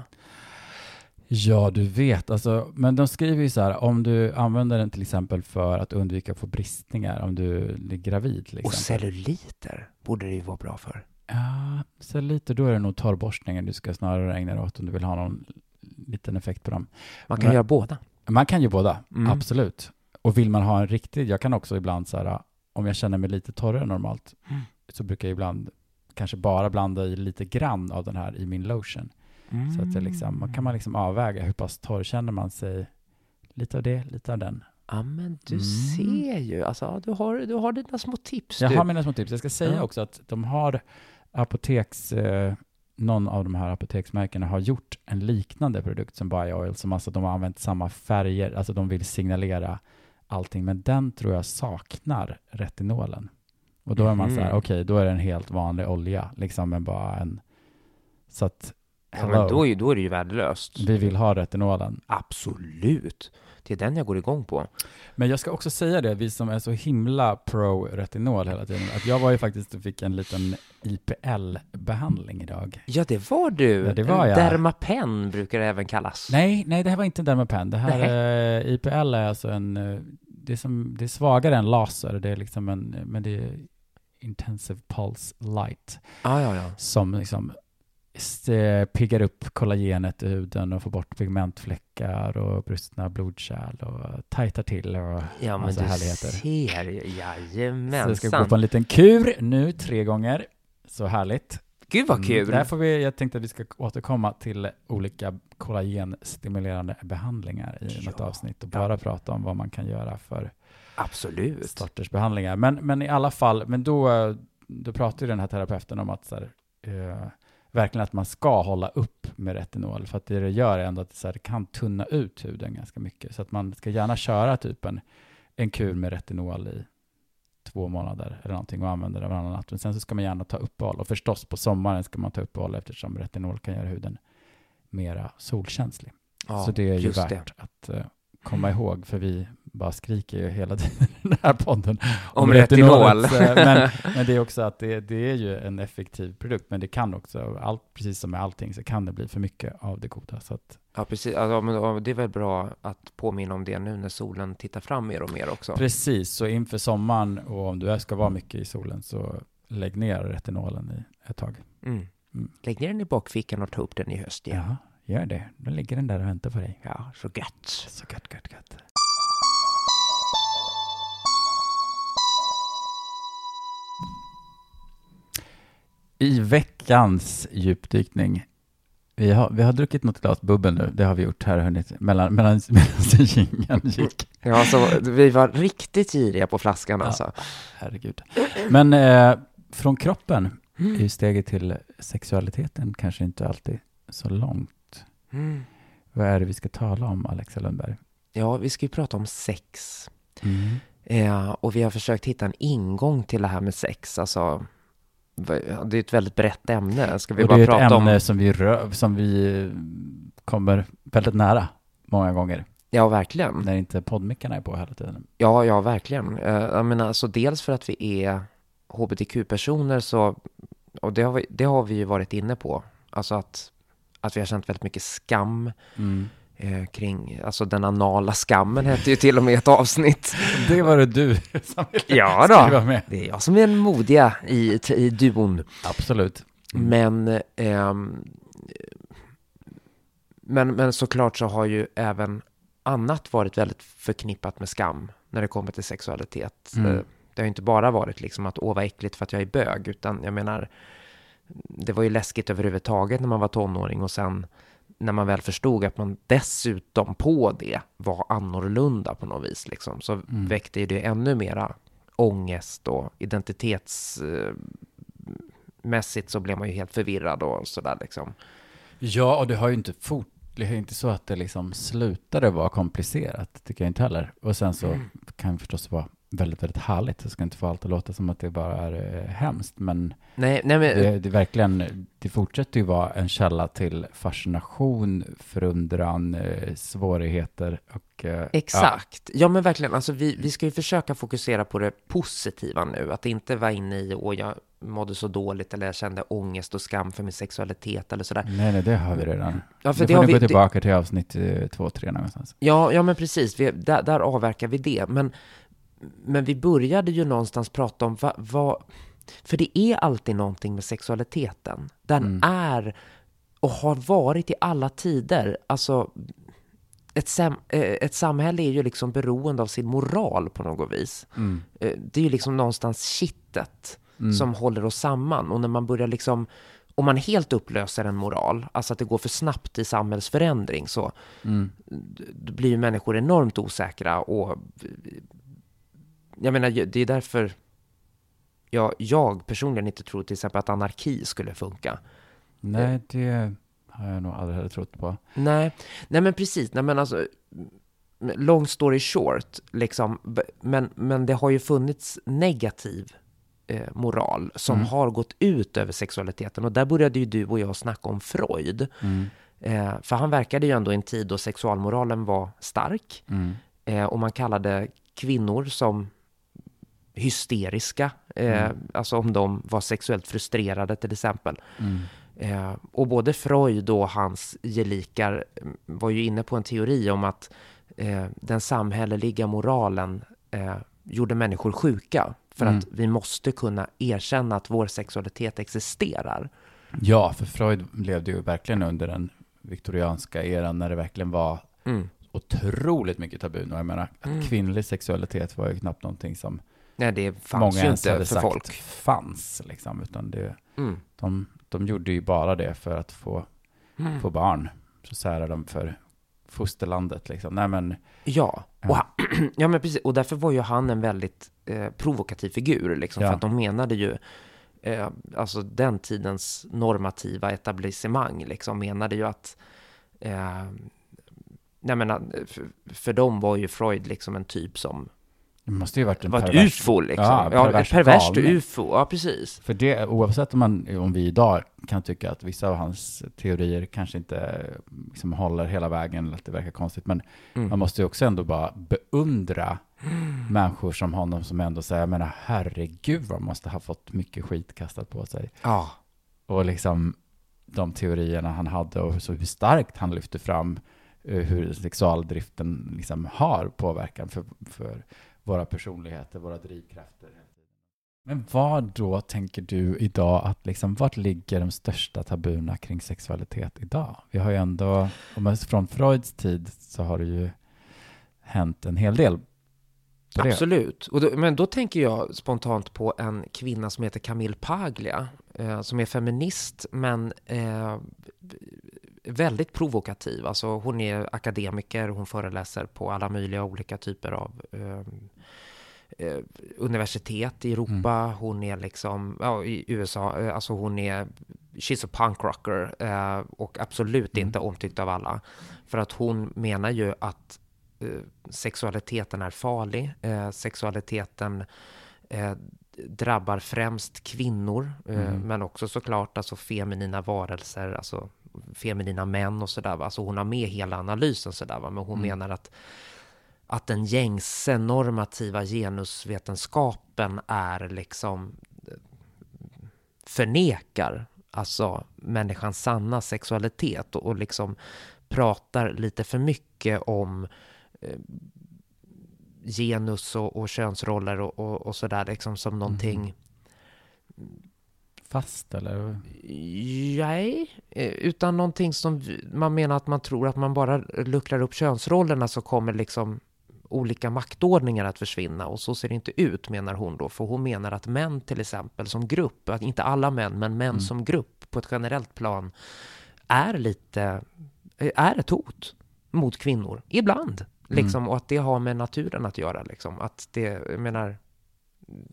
Speaker 1: Ja, du vet. Alltså, men de skriver ju så här, om du använder den till exempel för att undvika att få bristningar, om du är gravid till
Speaker 2: Och celluliter borde det ju vara bra för.
Speaker 1: Ja, så lite, då är det nog torrborstningen du ska snarare ägna dig åt om du vill ha någon liten effekt på dem.
Speaker 2: Man kan
Speaker 1: Men-
Speaker 2: göra båda.
Speaker 1: Man kan ju båda,
Speaker 2: Mm.
Speaker 1: absolut. Och vill man ha en riktig, jag kan också ibland så här, om jag känner mig lite torrare än normalt,
Speaker 2: Mm.
Speaker 1: så brukar jag ibland kanske bara blanda i lite grann av den här i min lotion. Så att det liksom, man kan man liksom avväga hur pass torr känner man sig. Lite av det, lite av den.
Speaker 2: Ja men du
Speaker 1: Mm.
Speaker 2: ser ju, alltså du har, du har dina små tips
Speaker 1: Jag
Speaker 2: du.
Speaker 1: har mina små tips. Jag ska säga också att de har apoteks, eh, någon av de här apoteksmärkena har gjort en liknande produkt som Bioil, som alltså de har använt samma färger, alltså de vill signalera allting, men den tror jag saknar retinolen. Och då är man så här,
Speaker 2: Mhm.
Speaker 1: okej, då är det en helt vanlig olja, liksom med bara en, så att,
Speaker 2: ja, men då, är, då är det ju värdelöst.
Speaker 1: vi vill ha retinolen.
Speaker 2: Absolut. Det är den jag går igång på.
Speaker 1: Men jag ska också säga det, vi som är så himla pro-retinol hela tiden, att jag var ju faktiskt och fick en liten IPL-behandling idag.
Speaker 2: Ja, det var du.
Speaker 1: Ja, det var jag.
Speaker 2: Dermapen brukar det även kallas.
Speaker 1: Nej, nej, det här var inte en Dermapen. Det här
Speaker 2: Nej.
Speaker 1: eh, IPL är alltså en, eh, det är, som, det är svagare än laser, det är liksom en, men det är intensive pulse light
Speaker 2: Ah, ja, ja.
Speaker 1: som liksom piggar upp kollagenet i huden och får bort pigmentfläckar och brustna blodkärl och tajtar till och
Speaker 2: Ja, men
Speaker 1: massa
Speaker 2: du
Speaker 1: härligheter.
Speaker 2: ser ju.
Speaker 1: Så
Speaker 2: Jajamensan.
Speaker 1: jag ska gå på en liten kur nu tre gånger. Så härligt.
Speaker 2: Gud vad
Speaker 1: Mm,
Speaker 2: kul.
Speaker 1: Där får vi, jag tänkte att vi ska återkomma till olika kollagenstimulerande behandlingar i något
Speaker 2: Ja.
Speaker 1: avsnitt och
Speaker 2: Ja.
Speaker 1: bara prata om vad man kan göra för
Speaker 2: Absolut.
Speaker 1: sorters behandlingar. Men, men i alla fall, men då, då pratar ju den här terapeuten om att så här, eh, verkligen att man ska hålla upp med retinol, för att det det gör är ändå att det, så här, det kan tunna ut huden ganska mycket. Så att man ska gärna köra typ en, en kur med retinol i två månader eller någonting och använda det varannan natt. Men sen så ska man gärna ta uppehåll och förstås på sommaren ska man ta uppehåll eftersom retinol kan göra huden mera solkänslig.
Speaker 2: Ja,
Speaker 1: så det är ju värt
Speaker 2: det.
Speaker 1: att eh, komma ihåg, för vi bara skriker ju hela *laughs* tiden i den här podden
Speaker 2: Om retinol.
Speaker 1: retinolets, eh, men, *laughs* men det är också att det, det är ju en effektiv produkt, men det kan också, allt, precis som med allting, så kan det bli för mycket av det goda. Så att,
Speaker 2: Ja, precis. Alltså, men, det är väl bra att påminna om det nu när solen tittar fram mer och mer också.
Speaker 1: Precis, så inför sommaren och om du ska vara mycket i solen så lägg ner retinolen i ett tag.
Speaker 2: Mm.
Speaker 1: Mm.
Speaker 2: Lägg ner den i bakfickan och ta upp den i höst igen.
Speaker 1: Ja, gör det. Då ligger den där och väntar på dig.
Speaker 2: Ja, så gött.
Speaker 1: Så gött, gött, gött. I veckans djupdykning, vi har, vi har druckit något glas bubbel nu, det har vi gjort här, hunnit, mellan, mellan, *laughs* medan jingeln gick.
Speaker 2: Ja, alltså, vi var riktigt giriga på flaskan
Speaker 1: Ja.
Speaker 2: alltså.
Speaker 1: Herregud. Men eh, från kroppen är ju steget till sexualiteten kanske inte alltid så långt.
Speaker 2: Mm.
Speaker 1: Vad är det vi ska tala om, Alexa Lundberg?
Speaker 2: Ja, vi ska ju prata om sex.
Speaker 1: Mm.
Speaker 2: Eh, och vi har försökt hitta en ingång till det här med sex. Alltså, det är ett väldigt brett ämne. Ska vi
Speaker 1: och
Speaker 2: bara
Speaker 1: det är
Speaker 2: prata
Speaker 1: ett ämne
Speaker 2: om...
Speaker 1: som, vi rör, som vi kommer väldigt nära många gånger.
Speaker 2: Ja, verkligen.
Speaker 1: När inte poddmickarna är på hela tiden.
Speaker 2: Ja, ja, verkligen. Eh, Jag menar, så dels för att vi är hbtq-personer så, och det har, vi, det har vi ju varit inne på, alltså att, att vi har känt väldigt mycket skam
Speaker 1: Mm.
Speaker 2: Eh, kring, alltså den anala skammen hette ju till och med ett avsnitt.
Speaker 1: Det var det du som ville
Speaker 2: Ja
Speaker 1: skriva
Speaker 2: då,
Speaker 1: med.
Speaker 2: det är jag som är den modiga i, i duon.
Speaker 1: Absolut. Mm.
Speaker 2: Men, ehm, men, men såklart så har ju även annat varit väldigt förknippat med skam när det kommer till sexualitet.
Speaker 1: Mm.
Speaker 2: Eh, Det har ju inte bara varit liksom att åh vad äckligt för att jag är bög, utan jag menar, det var ju läskigt överhuvudtaget när man var tonåring och sen när man väl förstod att man dessutom på det var annorlunda på något vis, liksom, så
Speaker 1: Mm.
Speaker 2: väckte det ännu mera ångest och identitetsmässigt så blev man ju helt förvirrad och sådär liksom.
Speaker 1: Ja, och det har ju inte fort, det är inte så att det liksom slutade vara komplicerat, tycker jag inte heller. Och sen så
Speaker 2: Mm.
Speaker 1: kan det förstås vara väldigt, väldigt härligt. Det ska inte få allt att låta som att det bara är eh, hemskt, men
Speaker 2: Nej, nej men,
Speaker 1: det, det verkligen, det fortsätter ju vara en källa till fascination, förundran, eh, svårigheter och... eh,
Speaker 2: Exakt. Ja, men verkligen. Alltså, vi, vi ska ju försöka fokusera på det positiva nu. Att inte vara inne i och jag mådde så dåligt eller jag kände ångest och skam för min sexualitet eller sådär.
Speaker 1: Ja. Nej, nej, det har vi redan.
Speaker 2: Ja,
Speaker 1: För det
Speaker 2: det
Speaker 1: får ni
Speaker 2: vi,
Speaker 1: gå
Speaker 2: det,
Speaker 1: tillbaka till avsnitt två, tre någonstans.
Speaker 2: ja, ja, men precis. Vi, där, där avverkar vi det. Men, men vi började ju någonstans prata om vad... vad för det är alltid någonting med sexualiteten. Den
Speaker 1: Mm.
Speaker 2: är och har varit i alla tider. Alltså, ett, sam, eh, ett samhälle är ju liksom beroende av sin moral på något vis.
Speaker 1: Mm.
Speaker 2: Eh, Det är ju liksom någonstans kittet
Speaker 1: Mm.
Speaker 2: som håller oss samman. Och när man börjar liksom, om man helt upplöser en moral, alltså att det går för snabbt i samhällsförändring, så
Speaker 1: Mm.
Speaker 2: blir ju människor enormt osäkra och jag menar, det är därför jag, jag personligen inte tror till exempel att anarki skulle funka.
Speaker 1: Nej, det har jag nog aldrig heller trott på.
Speaker 2: Nej, nej men precis, nej men alltså long story short, liksom, men, men det har ju funnits negativ eh, moral som
Speaker 1: Mm.
Speaker 2: har gått ut över sexualiteten och där började ju du och jag snacka om Freud.
Speaker 1: Mm.
Speaker 2: Eh, för han verkade ju ändå i en tid då sexualmoralen var stark
Speaker 1: Mm.
Speaker 2: eh, och man kallade kvinnor som hysteriska, eh,
Speaker 1: Mm.
Speaker 2: alltså om de var sexuellt frustrerade till exempel.
Speaker 1: Mm.
Speaker 2: Eh, och både Freud och hans gelikar mm, var ju inne på en teori om att eh, den samhälleliga moralen eh, gjorde människor sjuka. För
Speaker 1: Mm.
Speaker 2: att vi måste kunna erkänna att vår sexualitet existerar.
Speaker 1: Ja, för Freud levde ju verkligen under den viktorianska eran när det verkligen var
Speaker 2: Mm.
Speaker 1: otroligt mycket tabun. Och jag menar, att
Speaker 2: Mm.
Speaker 1: kvinnlig sexualitet var ju knappt någonting som
Speaker 2: Nej, det fanns
Speaker 1: många
Speaker 2: ju inte för folk.
Speaker 1: fanns. Liksom, utan det,
Speaker 2: Mm.
Speaker 1: de, de gjorde ju bara det för att få,
Speaker 2: Mm.
Speaker 1: få barn. Så särar de för fosterlandet. Liksom. Nej, men,
Speaker 2: Ja, och, han, *clears throat* ja men precis. och därför var ju han en väldigt eh, provokativ figur. Liksom,
Speaker 1: Ja.
Speaker 2: För att de menade ju, eh, alltså den tidens normativa etablissemang liksom, menade ju att eh, jag menar, för, för dem var ju Freud liksom en typ som
Speaker 1: det måste ju varit en
Speaker 2: var ett
Speaker 1: pervers-
Speaker 2: ufo liksom.
Speaker 1: Ja,
Speaker 2: Ja,
Speaker 1: pervers
Speaker 2: ett perverst
Speaker 1: galning.
Speaker 2: ufo, ja precis.
Speaker 1: För det, oavsett om, man, om vi idag kan tycka att vissa av hans teorier kanske inte liksom, håller hela vägen, eller att det verkar konstigt, men
Speaker 2: Mm.
Speaker 1: man måste ju också ändå bara beundra människor som honom som ändå säger, jag menar herregud vad man måste ha fått mycket skit kastat på sig.
Speaker 2: Ja,
Speaker 1: Och liksom de teorierna han hade och så hur starkt han lyfte fram eh, hur sexualdriften liksom har påverkan för, för våra personligheter, våra drivkrafter. Men vad då tänker du idag att liksom, vart ligger de största tabuna kring sexualitet idag? Vi har ju ändå, om man från Freuds tid så har det ju hänt en hel del.
Speaker 2: Absolut. Och då, men då tänker jag spontant på en kvinna som heter Camille Paglia, eh, som är feminist, men eh, väldigt provokativ. Alltså hon är akademiker, hon föreläser på alla möjliga olika typer av eh, eh, universitet i Europa. Hon är liksom, ja, i USA, eh, alltså hon är, she's a punk rocker eh, och absolut
Speaker 1: Mm.
Speaker 2: inte omtyckt av alla. För att hon menar ju att eh, sexualiteten är farlig. Eh, sexualiteten, eh, drabbar främst kvinnor,
Speaker 1: Mm.
Speaker 2: men också såklart alltså feminina varelser, alltså feminina män och sådär. Alltså hon har med hela analysen sådär, men hon
Speaker 1: Mm.
Speaker 2: menar att, att den gängse normativa genusvetenskapen är liksom eh, förnekar alltså människans sanna sexualitet och, och liksom pratar lite för mycket om eh, genus och, och könsroller och, och, och sådär liksom som någonting
Speaker 1: Fast eller?
Speaker 2: Nej, eh, utan någonting som man menar att man tror att man bara luckrar upp könsrollerna så kommer liksom olika maktordningar att försvinna och så ser det inte ut menar hon då. För hon menar att män till exempel som grupp, att inte alla män, men män
Speaker 1: Mm.
Speaker 2: som grupp på ett generellt plan är lite, eh, är ett hot mot kvinnor, ibland. Liksom, och att det har med naturen att göra. Liksom. Att det, jag menar,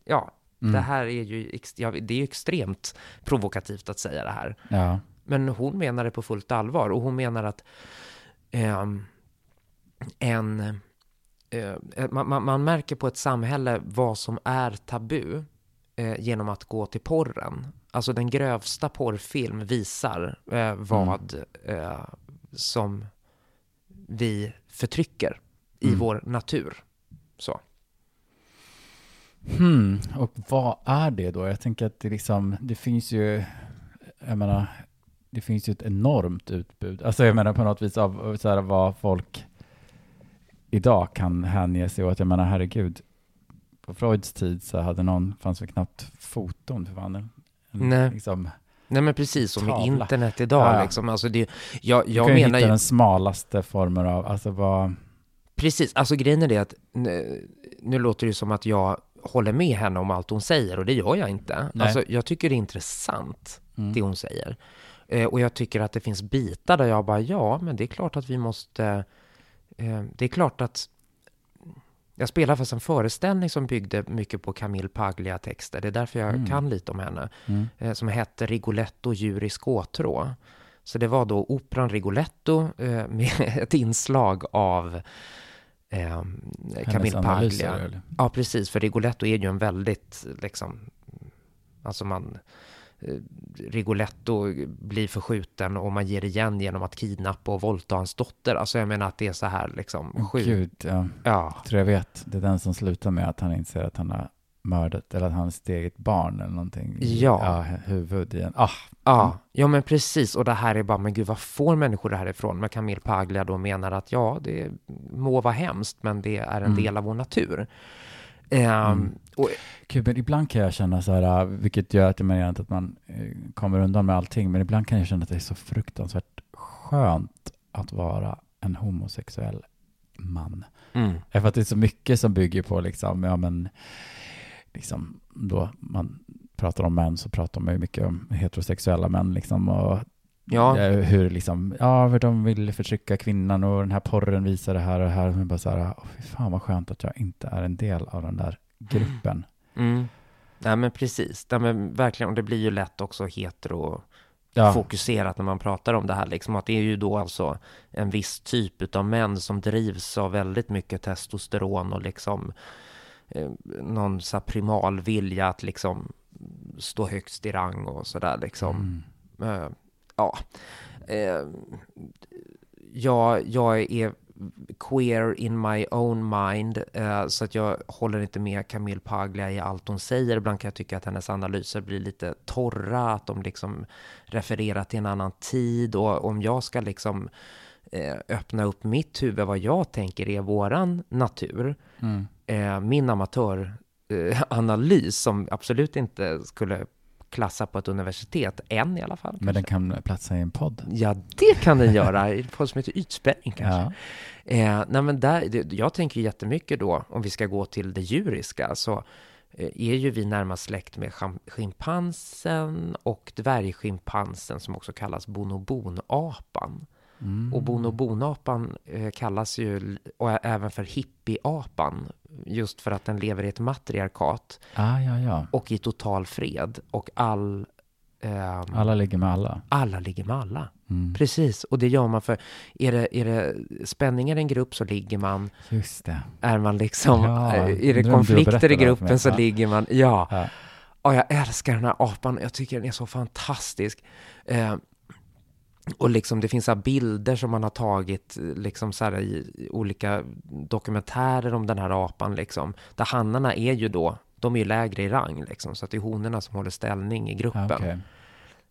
Speaker 2: ja,
Speaker 1: Mm.
Speaker 2: det här är ju, ja, det är extremt provokativt att säga det här.
Speaker 1: Ja.
Speaker 2: Men hon menar det på fullt allvar och hon menar att ehm, en, eh, man, man, man märker på ett samhälle vad som är tabu eh, genom att gå till porren. Alltså den grövsta porrfilm visar eh, vad eh, som vi förtrycker i
Speaker 1: Mm.
Speaker 2: vår natur. Så.
Speaker 1: Hmm. Och vad är det då? Jag tänker att det liksom, det finns ju, jag menar, det finns ju ett enormt utbud. Alltså jag menar på något vis av så här, vad folk idag kan hänge sig åt. Jag menar herregud, på Freuds tid så hade någon, fanns väl knappt foton för fan.
Speaker 2: Nej.
Speaker 1: Liksom,
Speaker 2: Nej men precis, och med internet idag
Speaker 1: Ja,
Speaker 2: liksom. Alltså det, jag,
Speaker 1: du
Speaker 2: jag
Speaker 1: kan ju
Speaker 2: menar
Speaker 1: hitta
Speaker 2: ju...
Speaker 1: den smalaste formen av, alltså vad,
Speaker 2: Precis, alltså grejen är det att nu, nu låter det som att jag håller med henne om allt hon säger och det gör jag inte.
Speaker 1: Nej.
Speaker 2: Alltså jag tycker det är intressant
Speaker 1: mm.
Speaker 2: det hon säger. Eh, och jag tycker att det finns bitar där jag bara, ja men det är klart att vi måste, eh, det är klart att jag spelar fast en föreställning som byggde mycket på Camille Paglia-texter. Det är därför jag
Speaker 1: Mm.
Speaker 2: kan lite om henne.
Speaker 1: Mm.
Speaker 2: Eh, som hette Rigoletto djur i skåtrå. Så det var då operan Rigoletto eh, *laughs* med ett inslag av eh, Camille
Speaker 1: analyser,
Speaker 2: Paglia.
Speaker 1: eller?
Speaker 2: Ja, precis, för Rigoletto är ju en väldigt, liksom, alltså man, Rigoletto blir förskjuten och man ger igen genom att kidnappa och våldta hans dotter. Alltså jag menar att det är så här liksom sjukt.
Speaker 1: Gud, ja.
Speaker 2: Ja,
Speaker 1: Jag tror jag vet. Det är den som slutar med att han inser att han har mördat, eller att han är sitt eget barn eller någonting.
Speaker 2: Ja.
Speaker 1: ja huvud i en, ah,
Speaker 2: ja, ja men precis. Och det här är bara, men gud, vad får människor det här ifrån? Men Camille Paglia då menar att ja, det må vara hemskt, men det är en
Speaker 1: Mm.
Speaker 2: del av vår natur. Ehm,
Speaker 1: Mm.
Speaker 2: och,
Speaker 1: Gud, men ibland kan jag känna så här, äh, vilket gör att jag menar inte att man eh, kommer undan med allting, men ibland kan jag känna att det är så fruktansvärt skönt att vara en homosexuell man.
Speaker 2: mm,
Speaker 1: För att det är så mycket som bygger på liksom, ja men, liksom då man pratar om män så pratar man ju mycket om heterosexuella män liksom och
Speaker 2: Ja.
Speaker 1: eh, hur liksom, ja för de vill förtrycka kvinnan och den här porren visar det här och det här. Men bara så här, åh fy fan vad skönt att jag inte är en del av den där gruppen.
Speaker 2: mm. Nej men precis, Nej, men verkligen, och det blir ju lätt också hetero
Speaker 1: Ja,
Speaker 2: fokuserat när man pratar om det här. Liksom, att det är ju då alltså en viss typ av män som drivs av väldigt mycket testosteron och liksom eh, någon så primal vilja att liksom stå högst i rang och sådär liksom.
Speaker 1: Mm.
Speaker 2: Eh, ja. Eh, jag, jag är queer in my own mind, eh, så att jag håller inte med Camille Paglia i allt hon säger. Ibland kan jag tycka att hennes analyser blir lite torra, att de liksom refererar till en annan tid och om jag ska liksom eh, öppna upp mitt huvud, vad jag tänker är våran natur,
Speaker 1: Mm.
Speaker 2: eh, min amatöranalys *laughs* som absolut inte skulle klassa på ett universitet, än i alla fall.
Speaker 1: Men den
Speaker 2: kanske.
Speaker 1: kan platsa i en podd.
Speaker 2: Ja, det kan den göra, i en podd som heter Ytspänning kanske.
Speaker 1: Ja.
Speaker 2: Eh, nej men där, det, jag tänker jättemycket då, om vi ska gå till det djuriska, så eh, är ju vi närmast släkt med chim- schimpansen och dvärgschimpansen som också kallas bonobonapan.
Speaker 1: Mm.
Speaker 2: Och bonobonapan eh, kallas ju och även för hippieapan, just för att den lever i ett matriarkat
Speaker 1: Ah, ja, ja.
Speaker 2: och i total fred och all ehm,
Speaker 1: Alla ligger med alla.
Speaker 2: alla ligger med alla.
Speaker 1: Mm.
Speaker 2: Precis, och det gör man för är det, är det spänningar i en grupp så ligger man.
Speaker 1: Just det.
Speaker 2: Är man liksom,
Speaker 1: Ja,
Speaker 2: eh, är det
Speaker 1: om du
Speaker 2: konflikter i
Speaker 1: det
Speaker 2: gruppen så
Speaker 1: Ja.
Speaker 2: ligger man, ja.
Speaker 1: Ja.
Speaker 2: Och jag älskar den här apan, jag tycker den är så fantastisk. Eh, och liksom det finns så bilder som man har tagit liksom så i i olika dokumentärer om den här apan liksom. Där hannarna är ju då, de är ju lägre i rang liksom, så att det är honorna som håller ställning i gruppen.
Speaker 1: Okej.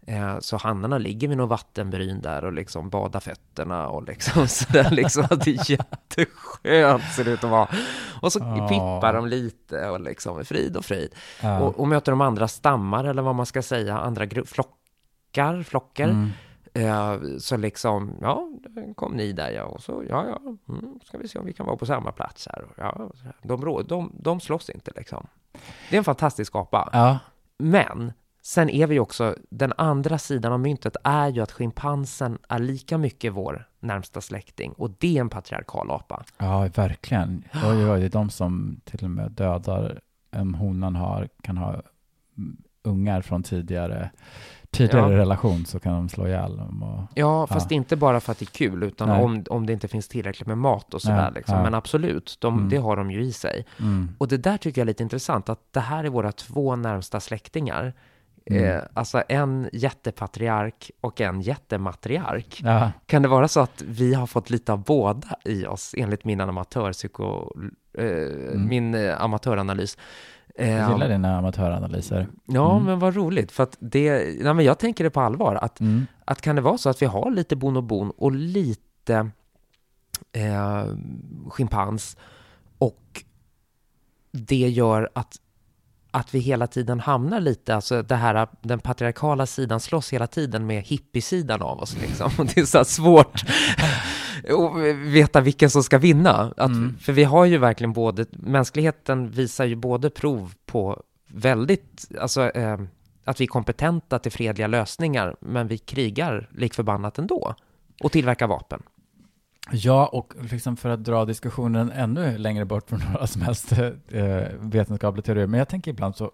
Speaker 2: Eh, Så hannarna ligger vid någon vattenbryn där och liksom badar fötterna och liksom *laughs* sådär liksom. att Det är jätteskönt ser det ut att vara. Och så
Speaker 1: Ja.
Speaker 2: pippar de lite och liksom frid och frid.
Speaker 1: Ja.
Speaker 2: Och, och möter de andra stammar eller vad man ska säga, andra flockar, flockar.
Speaker 1: Mm.
Speaker 2: Eh, så liksom, ja, kom ni där ja, och så, ja, ja, mm, ska vi se om vi kan vara på samma plats här. Och, ja, de, rå- de, de slåss inte liksom. Det är en fantastisk apa.
Speaker 1: Ja.
Speaker 2: Men sen är vi också, den andra sidan av myntet är ju att schimpansen är lika mycket vår närmsta släkting och det är en patriarkal apa.
Speaker 1: ja, verkligen. Oj, oj, det är de som till och med dödar, om honan har, kan ha ungar från tidigare, tidigare
Speaker 2: Ja.
Speaker 1: relation så kan de slå ihjäl dem. Och,
Speaker 2: Ja, fast inte bara för att det är kul, utan
Speaker 1: Nej.
Speaker 2: om, om det inte finns tillräckligt med mat och sådär.
Speaker 1: Ja,
Speaker 2: liksom.
Speaker 1: ja.
Speaker 2: Men absolut, de,
Speaker 1: Mm.
Speaker 2: det har de ju i sig.
Speaker 1: mm.
Speaker 2: Och det där tycker jag är lite intressant, att det här är våra två närmsta släktingar.
Speaker 1: Mm.
Speaker 2: Eh, alltså en jättepatriark och en jättematriark.
Speaker 1: Ja,
Speaker 2: Kan det vara så att vi har fått lite av båda i oss, enligt min amatörpsyko... Eh, min eh, amatöranalys?
Speaker 1: Jag gillar dina amatöranalyser.
Speaker 2: Ja,
Speaker 1: Mm.
Speaker 2: men vad roligt, för att det... Nej, men jag tänker det på allvar, att,
Speaker 1: Mm.
Speaker 2: att kan det vara så att vi har lite bonobon och lite eh, schimpans och det gör att att vi hela tiden hamnar lite, alltså det här, den patriarkala sidan slåss hela tiden med hippiesidan av oss liksom. *laughs* Det är så här svårt att veta vilken som ska vinna. Att,
Speaker 1: Mm.
Speaker 2: För vi har ju verkligen både, mänskligheten visar ju både prov på väldigt, alltså eh, att vi är kompetenta till fredliga lösningar, men vi krigar lik förbannat ändå och tillverkar vapen.
Speaker 1: Ja, och liksom för att dra diskussionen ännu längre bort från *laughs* några som helst eh, vetenskapliga teorier, men jag tänker ibland så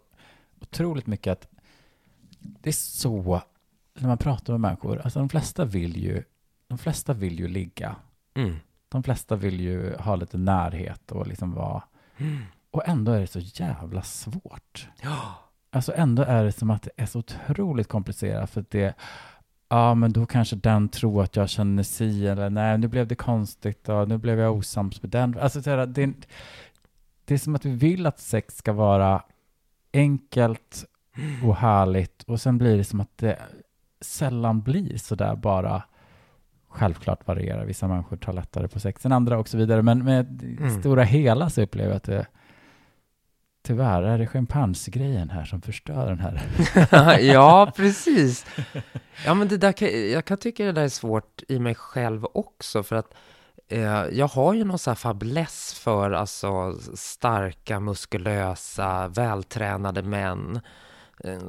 Speaker 1: otroligt mycket att det är så, när man pratar med människor, alltså de flesta vill ju, de flesta vill ju ligga.
Speaker 2: Mm.
Speaker 1: De flesta vill ju ha lite närhet och liksom vara, och ändå är det så jävla svårt.
Speaker 2: Ja.
Speaker 1: Alltså ändå är det som att det är så otroligt komplicerat för att det, ja men då kanske den tror att jag känner si eller nej nu blev det konstigt och nu blev jag osams med den. Alltså det, är- det är som att vi vill att sex ska vara enkelt och härligt och sen blir det som att det sällan blir så där bara Självklart varierar, vissa människor tar lättare på sex än andra och så vidare, men med
Speaker 2: Mm.
Speaker 1: stora hela så upplever jag att det Tyvärr är det schimpansgrejen här som förstör den här. *laughs*
Speaker 2: ja, *laughs* precis. Ja, men det där kan, jag kan tycka det där är svårt i mig själv också, för att eh, jag har ju någon sån här fäbless för alltså starka, muskulösa, vältränade män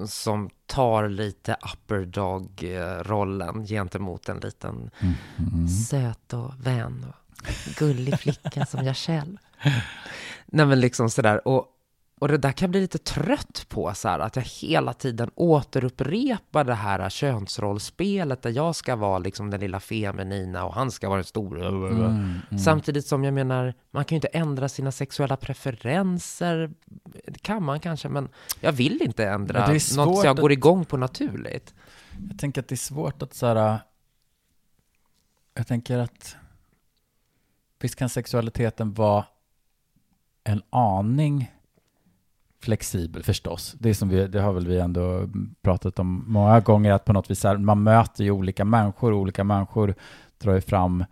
Speaker 2: som tar lite upper dog-rollen gentemot en liten
Speaker 1: Mm.
Speaker 2: söt och vän och gullig flicka som jag själv. *laughs* Nej men liksom sådär, och, och det där kan jag bli lite trött på, så här, att jag hela tiden återupprepar det här könsrollspelet där jag ska vara liksom den lilla feminina och han ska vara den stora.
Speaker 1: Mm, mm.
Speaker 2: Samtidigt som jag menar, man kan ju inte ändra sina sexuella preferenser. Det kan man kanske, men jag vill inte ändra något som jag går igång på naturligt.
Speaker 1: Jag tänker att det är svårt att så här, Jag tänker att visst kan sexualiteten vara en aning flexibel förstås. Det, är som vi, det har väl vi ändå pratat om många gånger, att på något vis här, man möter ju olika människor olika människor drar ju fram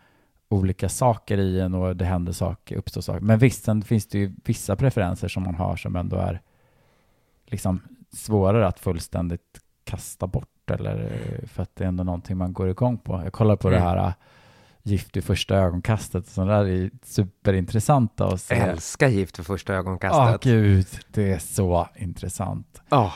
Speaker 1: olika saker i en och det händer saker, uppstår saker. Men visst, sen finns det ju vissa preferenser som man har som ändå är liksom svårare att fullständigt kasta bort eller för att det är ändå någonting man går igång på. Jag kollar på
Speaker 2: Mm.
Speaker 1: det här Gift i första ögonkastet, sådana där är superintressanta att se.
Speaker 2: Älskar gift för första
Speaker 1: Ja,
Speaker 2: ögonkastet.
Speaker 1: gud, det är så intressant.
Speaker 2: Ja.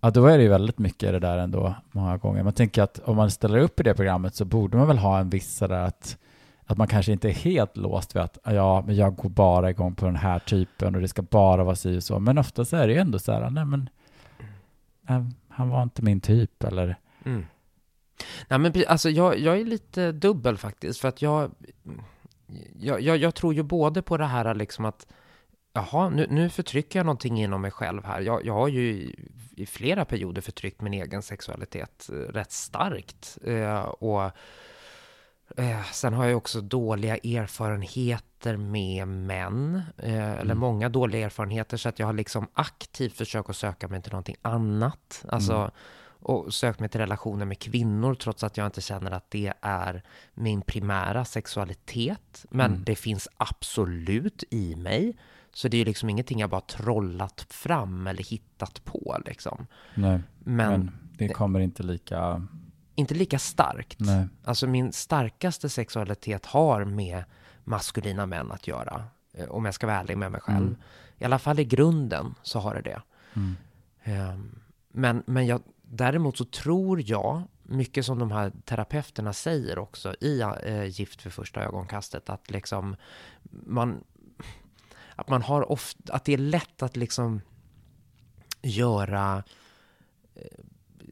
Speaker 1: Ja, då är det ju väldigt mycket det där ändå, många gånger. Man tänker att om man ställer upp i det programmet så borde man väl ha en viss sådär att, att man kanske inte är helt låst vid att ja, men jag går bara igång på den här typen och det ska bara vara si och så. Men ofta så är det ju ändå så här, nej men, äh, han var inte min typ eller
Speaker 2: Mm. Nej, men alltså jag, jag är lite dubbel faktiskt, för att jag, jag, jag, jag tror ju både på det här liksom att Jaha, nu, nu förtrycker jag någonting inom mig själv här. Jag, jag har ju i, i flera perioder förtryckt min egen sexualitet eh, rätt starkt. Eh, och eh, sen har jag också dåliga erfarenheter med män, eh, eller
Speaker 1: Mm.
Speaker 2: många dåliga erfarenheter, så att jag har liksom aktivt försökt att söka mig till någonting annat. Alltså,
Speaker 1: Mm.
Speaker 2: Och sökt mig till relationer med kvinnor trots att jag inte känner att det är min primära sexualitet. Men
Speaker 1: Mm.
Speaker 2: det finns absolut i mig. Så det är ju liksom ingenting jag bara trollat fram eller hittat på liksom.
Speaker 1: nej,
Speaker 2: Men,
Speaker 1: men det kommer inte lika,
Speaker 2: inte lika starkt.
Speaker 1: nej.
Speaker 2: Alltså min starkaste sexualitet har med maskulina män att göra. eh, Om jag ska vara ärlig med mig själv.
Speaker 1: Mm.
Speaker 2: I alla fall i grunden så har det det.
Speaker 1: Mm.
Speaker 2: Ehm, Men, men jag, däremot så tror jag, mycket som de här terapeuterna säger också i eh, Gift vid första ögonkastet, att liksom man, att man har ofta, att det är lätt att liksom göra eh,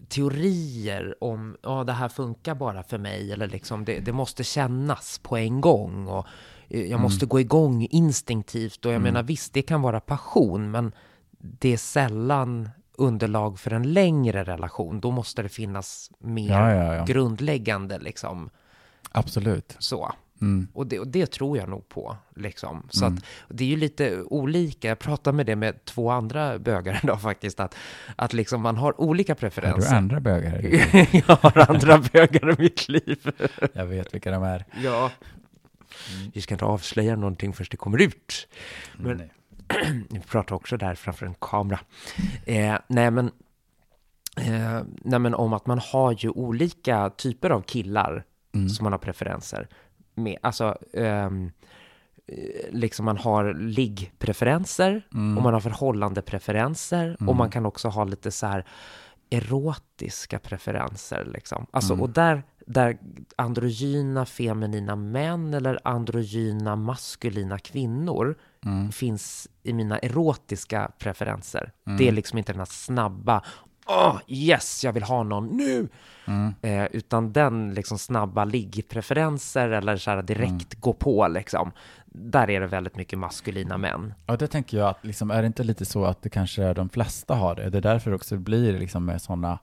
Speaker 2: teorier om, ja det här funkar bara för mig, eller liksom det, det måste kännas på en gång och eh, jag
Speaker 1: Mm.
Speaker 2: måste gå igång instinktivt och jag
Speaker 1: Mm.
Speaker 2: menar visst, det kan vara passion, men det är sällan underlag för en längre relation. Då måste det finnas mer
Speaker 1: Ja, ja, ja.
Speaker 2: grundläggande liksom
Speaker 1: Absolut.
Speaker 2: så.
Speaker 1: Mm.
Speaker 2: Och det, och det tror jag nog på. Liksom. Så
Speaker 1: Mm.
Speaker 2: att det är ju lite olika. Jag pratade med det med två andra bögar *laughs* idag faktiskt. Att, att liksom man har olika
Speaker 1: Har du
Speaker 2: preferenser.
Speaker 1: andra bögar *laughs*
Speaker 2: jag har andra *laughs* bögar i mitt liv.
Speaker 1: Jag vet vilka de är.
Speaker 2: Ja. Vi ska inte avslöja någonting först det kommer ut. Men-
Speaker 1: Nej. *clears throat*
Speaker 2: Vi pratar också där framför en kamera. Eh, nej, men, eh, nej, men om att man har ju olika typer av killar
Speaker 1: Mm.
Speaker 2: som man har preferenser med. Alltså, ehm, eh, liksom man har liggpreferenser
Speaker 1: Mm.
Speaker 2: och man har förhållandepreferenser
Speaker 1: Mm.
Speaker 2: och man kan också ha lite så här erotiska preferenser liksom. Alltså,
Speaker 1: Mm.
Speaker 2: och där, där androgyna feminina män eller androgyna maskulina kvinnor
Speaker 1: Mm.
Speaker 2: finns i mina erotiska preferenser.
Speaker 1: Mm.
Speaker 2: Det är liksom inte den här snabba, åh yes, jag vill ha någon nu!
Speaker 1: Mm.
Speaker 2: Eh, utan den liksom snabba liggpreferenser eller så här direkt
Speaker 1: Mm.
Speaker 2: gå på liksom. Där är det väldigt mycket maskulina män.
Speaker 1: Ja, det tänker jag att liksom, är det inte lite så att det kanske är de flesta har det? Det är därför också det blir liksom med sådana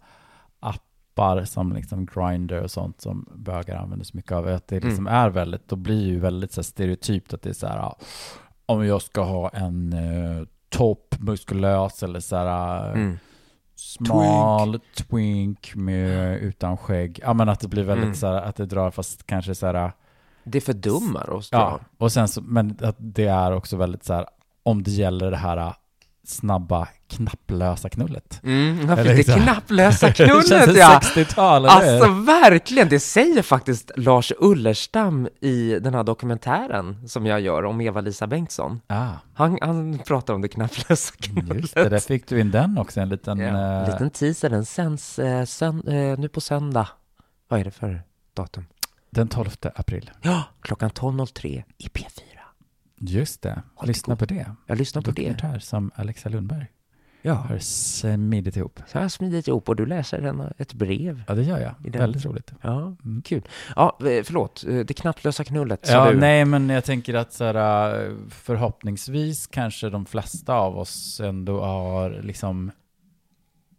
Speaker 1: appar som liksom Grindr och sånt som bögar använder så mycket av. Att det liksom är väldigt, då blir ju väldigt så stereotypt att det är så här, ja, om jag ska ha en eh, topp, muskulös eller så här eh,
Speaker 2: Mm.
Speaker 1: smal, twink, med, utan skägg. Ja men att det blir väldigt
Speaker 2: Mm.
Speaker 1: så här, att det drar fast kanske så här
Speaker 2: Det fördummar oss.
Speaker 1: Ja, och sen så, men att det är också väldigt så här, om det gäller det här äh, snabba, knapplösa knullet.
Speaker 2: Mm, det
Speaker 1: så-
Speaker 2: knapplösa *laughs*
Speaker 1: det känns
Speaker 2: knullet ja!
Speaker 1: 60-tal, eller
Speaker 2: Alltså verkligen, det säger faktiskt Lars Ullerstam i den här dokumentären som jag gör om Eva-Lisa Bengtsson.
Speaker 1: Ah,
Speaker 2: Han, han pratar om det knapplösa knullet.
Speaker 1: just det, där fick du in den också, en liten...
Speaker 2: Ja, en liten teaser, den sänds eh, sön, eh, nu på söndag. Vad är det för datum?
Speaker 1: Den 12 april.
Speaker 2: Ja, klockan 12.03 i P4.
Speaker 1: Just det, lyssna på det.
Speaker 2: Jag lyssnar på det.
Speaker 1: Dokumentär som Alexa Lundberg
Speaker 2: Ja,
Speaker 1: har smidit ihop.
Speaker 2: så har jag smidit ihop och du läser en, ett brev.
Speaker 1: Ja, det gör jag. Väldigt roligt.
Speaker 2: Ja,
Speaker 1: Mm.
Speaker 2: kul. Ja, eh, förlåt, eh, det knapplösa knullet
Speaker 1: Ja,
Speaker 2: du.
Speaker 1: nej, men jag tänker att så här, äh, förhoppningsvis kanske de flesta av oss ändå har liksom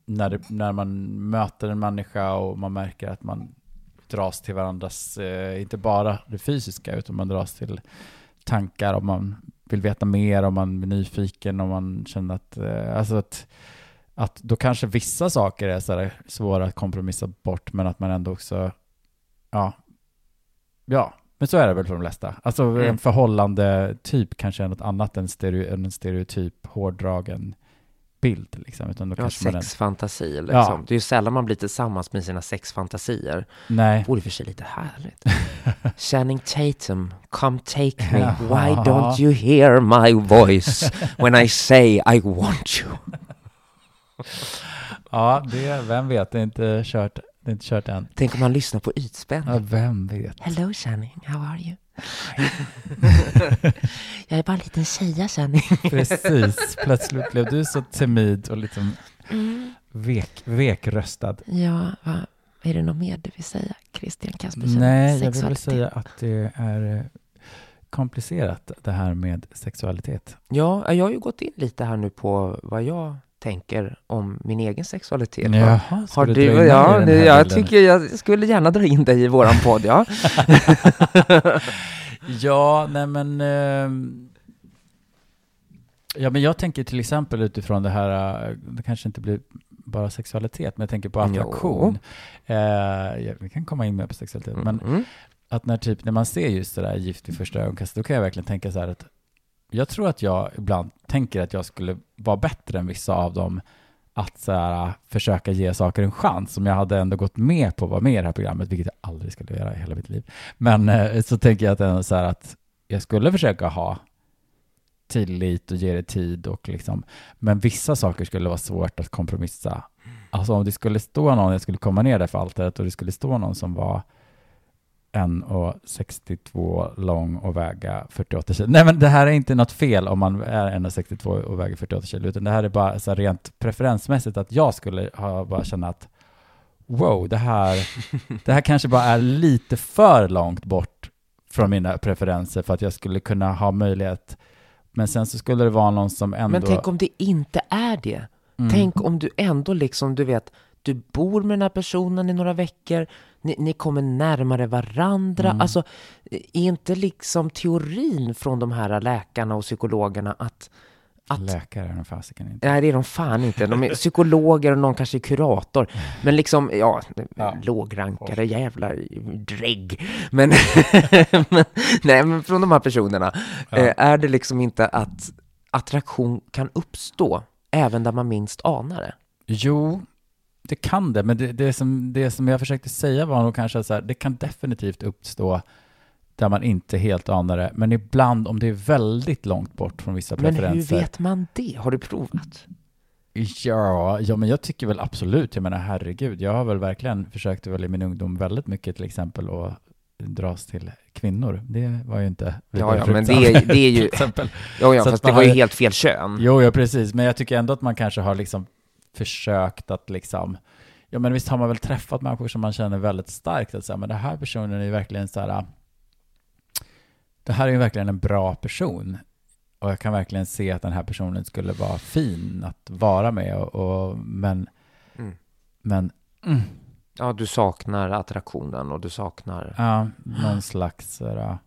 Speaker 1: när, det, när man möter en människa och man märker att man dras till varandras, eh, inte bara det fysiska, utan man dras till tankar om man vill veta mer, om man är nyfiken, om man känner att, eh, alltså att, att då kanske vissa saker är så svåra att kompromissa bort, men att man ändå också, ja, ja, men så är det väl för de flesta. Alltså
Speaker 2: Mm.
Speaker 1: en förhållande typ kanske är något annat än, stereo, än en stereotyp hårdragen bild. Liksom. Utan då
Speaker 2: Ja,
Speaker 1: kanske man är,
Speaker 2: sexfantasi liksom.
Speaker 1: Ja.
Speaker 2: Det är ju sällan man blir tillsammans med sina sexfantasier.
Speaker 1: nej,
Speaker 2: Vore för sig lite härligt. *laughs* Channing Tatum, come take me.
Speaker 1: Ja.
Speaker 2: Why don't you hear my voice when I say I want you? *laughs*
Speaker 1: ja, det, vem vet, det är inte kört, det är inte kört än.
Speaker 2: Tänk om man lyssnar på ytspänning.
Speaker 1: Ja, vem vet.
Speaker 2: Hello Channing, how are you? *laughs* jag är bara en liten tjeja Channing.
Speaker 1: Precis, plötsligt blev du så timid och liksom vek, vekröstad.
Speaker 2: Ja, va? är det något mer du vill säga, Christian Kaspersen?
Speaker 1: Nej, jag vill väl säga att det är eh, komplicerat det här med sexualitet.
Speaker 2: Ja, jag har ju gått in lite här nu på vad jag tänker om min egen sexualitet.
Speaker 1: Jaha,
Speaker 2: har
Speaker 1: du
Speaker 2: du, ja,
Speaker 1: i här
Speaker 2: jag
Speaker 1: bilden?
Speaker 2: tycker jag skulle gärna dra in dig i våran podd, ja. *laughs*
Speaker 1: Ja, nej men... ehm, ja, men jag tänker till exempel utifrån det här, eh, det kanske inte blir bara sexualitet, men jag tänker på attraktion. Eh, ja, vi kan komma in mer på sexualitet, men
Speaker 2: Mm.
Speaker 1: att när, typ, när man ser just det där gift vid första ögonkastet, då kan jag verkligen tänka så här att jag tror att jag ibland tänker att jag skulle vara bättre än vissa av dem att så här, äh, försöka ge saker en chans, om jag hade ändå gått med på att vara med i det här programmet, vilket jag aldrig skulle göra i hela mitt liv. Men äh, så tänker jag att, ändå så här att jag skulle försöka ha tillit och ge det tid och liksom, men vissa saker skulle vara svårt att kompromissa. Alltså om det skulle stå någon, jag skulle komma ner där för altaret och det skulle stå någon som var 1,62 lång och väga 48 kilo. Nej men det här är inte något fel om man är 1,62 och väger 48 kilo, utan det här är bara så här rent preferensmässigt att jag skulle ha bara känna att wow, det här, det här kanske bara är lite för långt bort från mina preferenser för att jag skulle kunna ha möjlighet. Men sen så skulle det vara någon som ändå...
Speaker 2: Men tänk om det inte är det?
Speaker 1: Mm.
Speaker 2: Tänk om du ändå liksom, du vet, du bor med den här personen i några veckor, ni, ni kommer närmare varandra.
Speaker 1: Mm.
Speaker 2: Alltså, är inte liksom teorin från de här läkarna och psykologerna att, att
Speaker 1: Läkare är de fasiken inte.
Speaker 2: Nej, det är de fan inte. De är psykologer och någon kanske är kurator. Men liksom, ja,
Speaker 1: Ja.
Speaker 2: lågrankare, jävla drägg. Men, *laughs* men, nej, men från de här personerna,
Speaker 1: Ja.
Speaker 2: eh, är det liksom inte att attraktion kan uppstå även där man minst anar det?
Speaker 1: Jo, det kan det, men det, det, som, det som jag försökte säga var nog kanske så här, det kan definitivt uppstå där man inte helt anar det, men ibland om det är väldigt långt bort från vissa
Speaker 2: Men hur
Speaker 1: preferenser.
Speaker 2: vet man det? Har du provat?
Speaker 1: Ja, ja, men jag tycker väl absolut, jag menar herregud, jag har väl verkligen försökt väl i min ungdom väldigt mycket till exempel att dras till kvinnor. Det var ju inte
Speaker 2: Ja, ja, men det är, det är ju... *laughs* Ja, ja, fast det var ju helt fel kön.
Speaker 1: Jo, ja, precis. Men jag tycker ändå att man kanske har liksom försökt att liksom, ja men visst har man väl träffat människor som man känner väldigt starkt att säga, men den här personen är ju verkligen så här, det här är ju verkligen en bra person. Och jag kan verkligen se att den här personen skulle vara fin att vara med och, och men,
Speaker 2: Mm.
Speaker 1: men, mm,
Speaker 2: Ja, du saknar attraktionen och du saknar...
Speaker 1: ja, någon slags så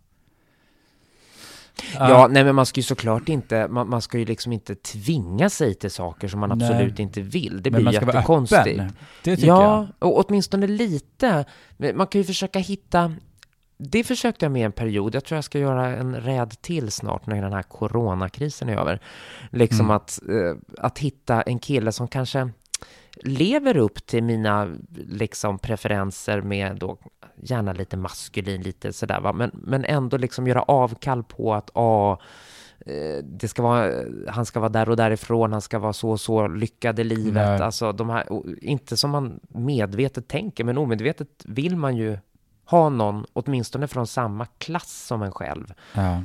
Speaker 1: här,
Speaker 2: Ja, nej men man ska ju såklart inte, man, man ska ju liksom inte tvinga sig till saker som man
Speaker 1: Nej.
Speaker 2: absolut inte vill. Det
Speaker 1: men
Speaker 2: blir jättekonstigt.
Speaker 1: Det tycker
Speaker 2: Ja,
Speaker 1: jag.
Speaker 2: och åtminstone lite. Man kan ju försöka hitta, det försökte jag med en period, jag tror jag ska göra en räd till snart när den här coronakrisen är över. Liksom
Speaker 1: Mm.
Speaker 2: att, eh, att hitta en kille som kanske lever upp till mina liksom preferenser med då gärna lite maskulin, lite sådär va, men, men ändå liksom göra avkall på att ah, det ska vara, han ska vara där och därifrån, han ska vara så och så lyckad i livet.
Speaker 1: Nej.
Speaker 2: Alltså de här, inte som man medvetet tänker, men omedvetet vill man ju ha någon, åtminstone från samma klass som en själv.
Speaker 1: Ja.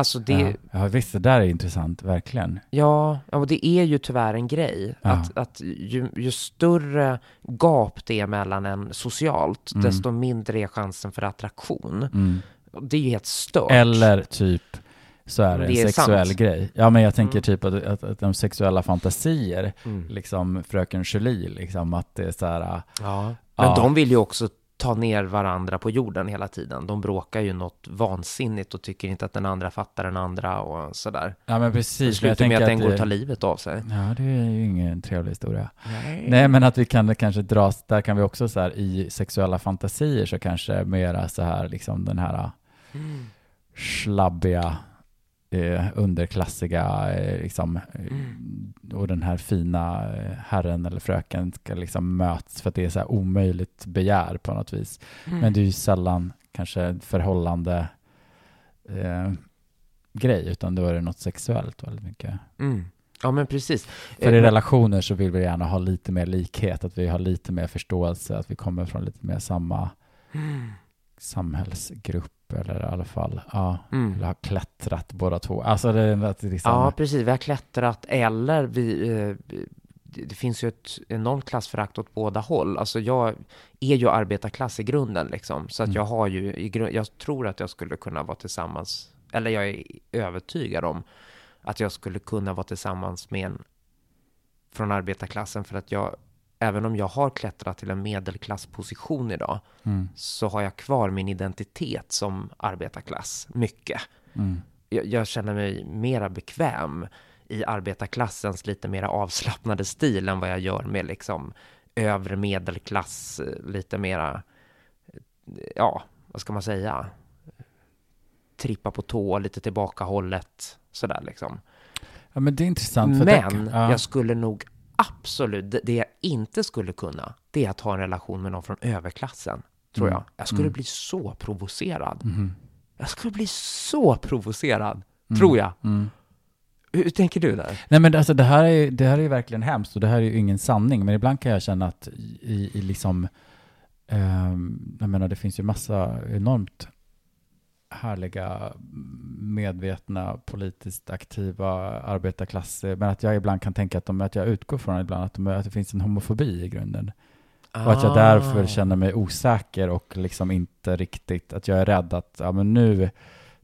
Speaker 2: Alltså det,
Speaker 1: ja. ja, visst, det där är intressant, verkligen.
Speaker 2: Ja, och det är ju tyvärr en grej.
Speaker 1: Ja.
Speaker 2: Att, att ju, ju större gap det är mellan en socialt,
Speaker 1: Mm.
Speaker 2: desto mindre är chansen för attraktion.
Speaker 1: Mm.
Speaker 2: Det är ju helt stört.
Speaker 1: Eller typ så är det,
Speaker 2: Det
Speaker 1: en
Speaker 2: är
Speaker 1: sexuell
Speaker 2: sant.
Speaker 1: grej. Ja, men jag tänker
Speaker 2: Mm.
Speaker 1: typ att, att, att de sexuella fantasier,
Speaker 2: Mm.
Speaker 1: liksom Fröken Julie, liksom att det är så här,
Speaker 2: Ja. Men
Speaker 1: Ja.
Speaker 2: de vill ju också ta ner varandra på jorden hela tiden. De bråkar ju något vansinnigt och tycker inte att den andra fattar den andra och sådär.
Speaker 1: ja men
Speaker 2: Det
Speaker 1: precis. jag
Speaker 2: slutar med
Speaker 1: tänker
Speaker 2: att den går
Speaker 1: det-
Speaker 2: och tar livet av sig.
Speaker 1: Ja, det är ju ingen trevlig historia.
Speaker 2: Nej.
Speaker 1: Nej, men att vi kan kanske dras, där kan vi också så här i sexuella fantasier så kanske mera så här liksom den här
Speaker 2: Mm.
Speaker 1: slabbiga, eh, underklassiga, eh, liksom, eh,
Speaker 2: Mm.
Speaker 1: och den här fina eh, herren eller fröken ska liksom möts för att det är så här omöjligt begär på något vis.
Speaker 2: Mm.
Speaker 1: Men det är ju sällan kanske förhållande eh, grej, utan då är det något sexuellt väldigt mycket.
Speaker 2: Mm. Ja, men precis.
Speaker 1: För
Speaker 2: Eh,
Speaker 1: i
Speaker 2: men-
Speaker 1: relationer så vill vi gärna ha lite mer likhet, att vi har lite mer förståelse, att vi kommer från lite mer samma
Speaker 2: Mm.
Speaker 1: Eller i alla fall, ja,
Speaker 2: Mm.
Speaker 1: eller har klättrat båda två. Alltså det är att liksom,
Speaker 2: Ja, precis. Vi har klättrat eller vi, eh, det det finns ju ett enormt klassförakt åt båda håll. Alltså jag är ju arbetarklass i grunden liksom, så att
Speaker 1: Mm.
Speaker 2: jag har ju, i grund, jag tror att jag skulle kunna vara tillsammans, eller jag är övertygad om att jag skulle kunna vara tillsammans med en från arbetarklassen för att jag, även om jag har klättrat till en medelklassposition idag,
Speaker 1: Mm.
Speaker 2: så har jag kvar min identitet som arbetarklass mycket.
Speaker 1: Mm.
Speaker 2: Jag, jag känner mig mera bekväm i arbetarklassens lite mera avslappnade stil än vad jag gör med liksom övre medelklass, lite mera, ja, vad ska man säga? Trippa på tå, lite tillbakahållet, sådär liksom.
Speaker 1: Ja, men det är intressant.
Speaker 2: Men
Speaker 1: det- ja.
Speaker 2: jag skulle nog absolut, det, jag inte skulle kunna, det är att ha en relation med någon från överklassen, tror
Speaker 1: Mm.
Speaker 2: jag. Jag skulle
Speaker 1: Mm.
Speaker 2: bli så provocerad.
Speaker 1: Mhm.
Speaker 2: Jag skulle bli så provocerad, tror jag.
Speaker 1: Mm.
Speaker 2: Hur, tänker du där?
Speaker 1: Nej men alltså det här, är, det här är ju verkligen hemskt och det här är ju ingen sanning. Men ibland kan jag känna att i, i liksom, ehm, jag menar det finns ju massa enormt härliga, medvetna, politiskt aktiva arbetarklasser. Men att jag ibland kan tänka att, de, att jag utgår från ibland att, de, att det finns en homofobi i grunden. Och att jag
Speaker 2: Ah.
Speaker 1: därför känner mig osäker och liksom inte riktigt, att jag är rädd att ja, men nu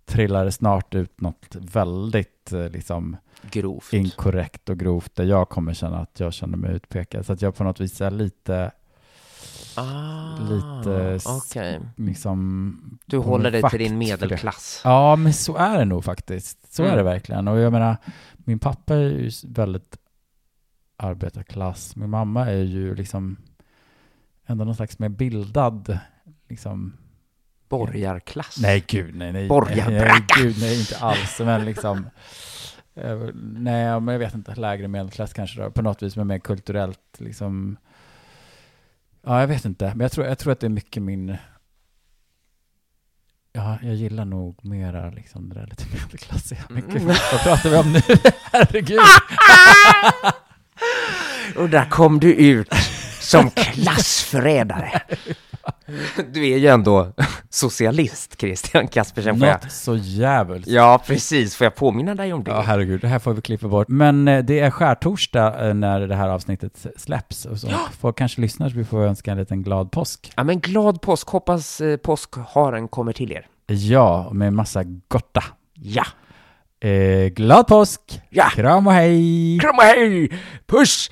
Speaker 1: trillar det snart ut något väldigt eh, liksom
Speaker 2: Grovt.
Speaker 1: inkorrekt och grovt där jag kommer känna att jag känner mig utpekad. Så att jag på något vis är lite,
Speaker 2: ah,
Speaker 1: lite
Speaker 2: Okej.
Speaker 1: liksom...
Speaker 2: Du håller dig till din medelklass.
Speaker 1: Ja, men så är det nog faktiskt. Så är
Speaker 2: Mm.
Speaker 1: det verkligen. Och jag menar, min pappa är ju väldigt arbetarklass. Min mamma är ju liksom ändå någon slags mer bildad, liksom...
Speaker 2: Borgarklass.
Speaker 1: Nej, gud, nej, nej.
Speaker 2: Borgarbracka.
Speaker 1: Nej, nej, inte alls. Men liksom... eh, Nej, men jag vet inte, lägre medelklass kanske då, på något vis, men mer kulturellt liksom. Ja, jag vet inte, men jag tror, jag tror att det är mycket min... Ja, jag gillar nog mera liksom det där lite *laughs* medelklassiga. Mycket.
Speaker 2: Mm.
Speaker 1: Vad pratar vi om nu? *laughs* Herregud.
Speaker 2: Och där kom du ut som *laughs* klassförrädare. *laughs* Du är ju ändå socialist, Christian Kaspersen. Jag...
Speaker 1: Något så jävligt.
Speaker 2: Ja, precis. Får jag påminna dig om det?
Speaker 1: Ja, herregud, det här får vi klippa bort. Men eh, det är skärtorsdag eh, när det här avsnittet släpps. Och så folk kanske lyssnar, så vi får önska en liten glad påsk.
Speaker 2: Ja, men glad påsk. Hoppas eh, påskharen kommer till er.
Speaker 1: Ja, med massa gotta.
Speaker 2: Ja.
Speaker 1: Eh, glad påsk!
Speaker 2: Ja.
Speaker 1: Kram och hej!
Speaker 2: Kram och hej! Puss!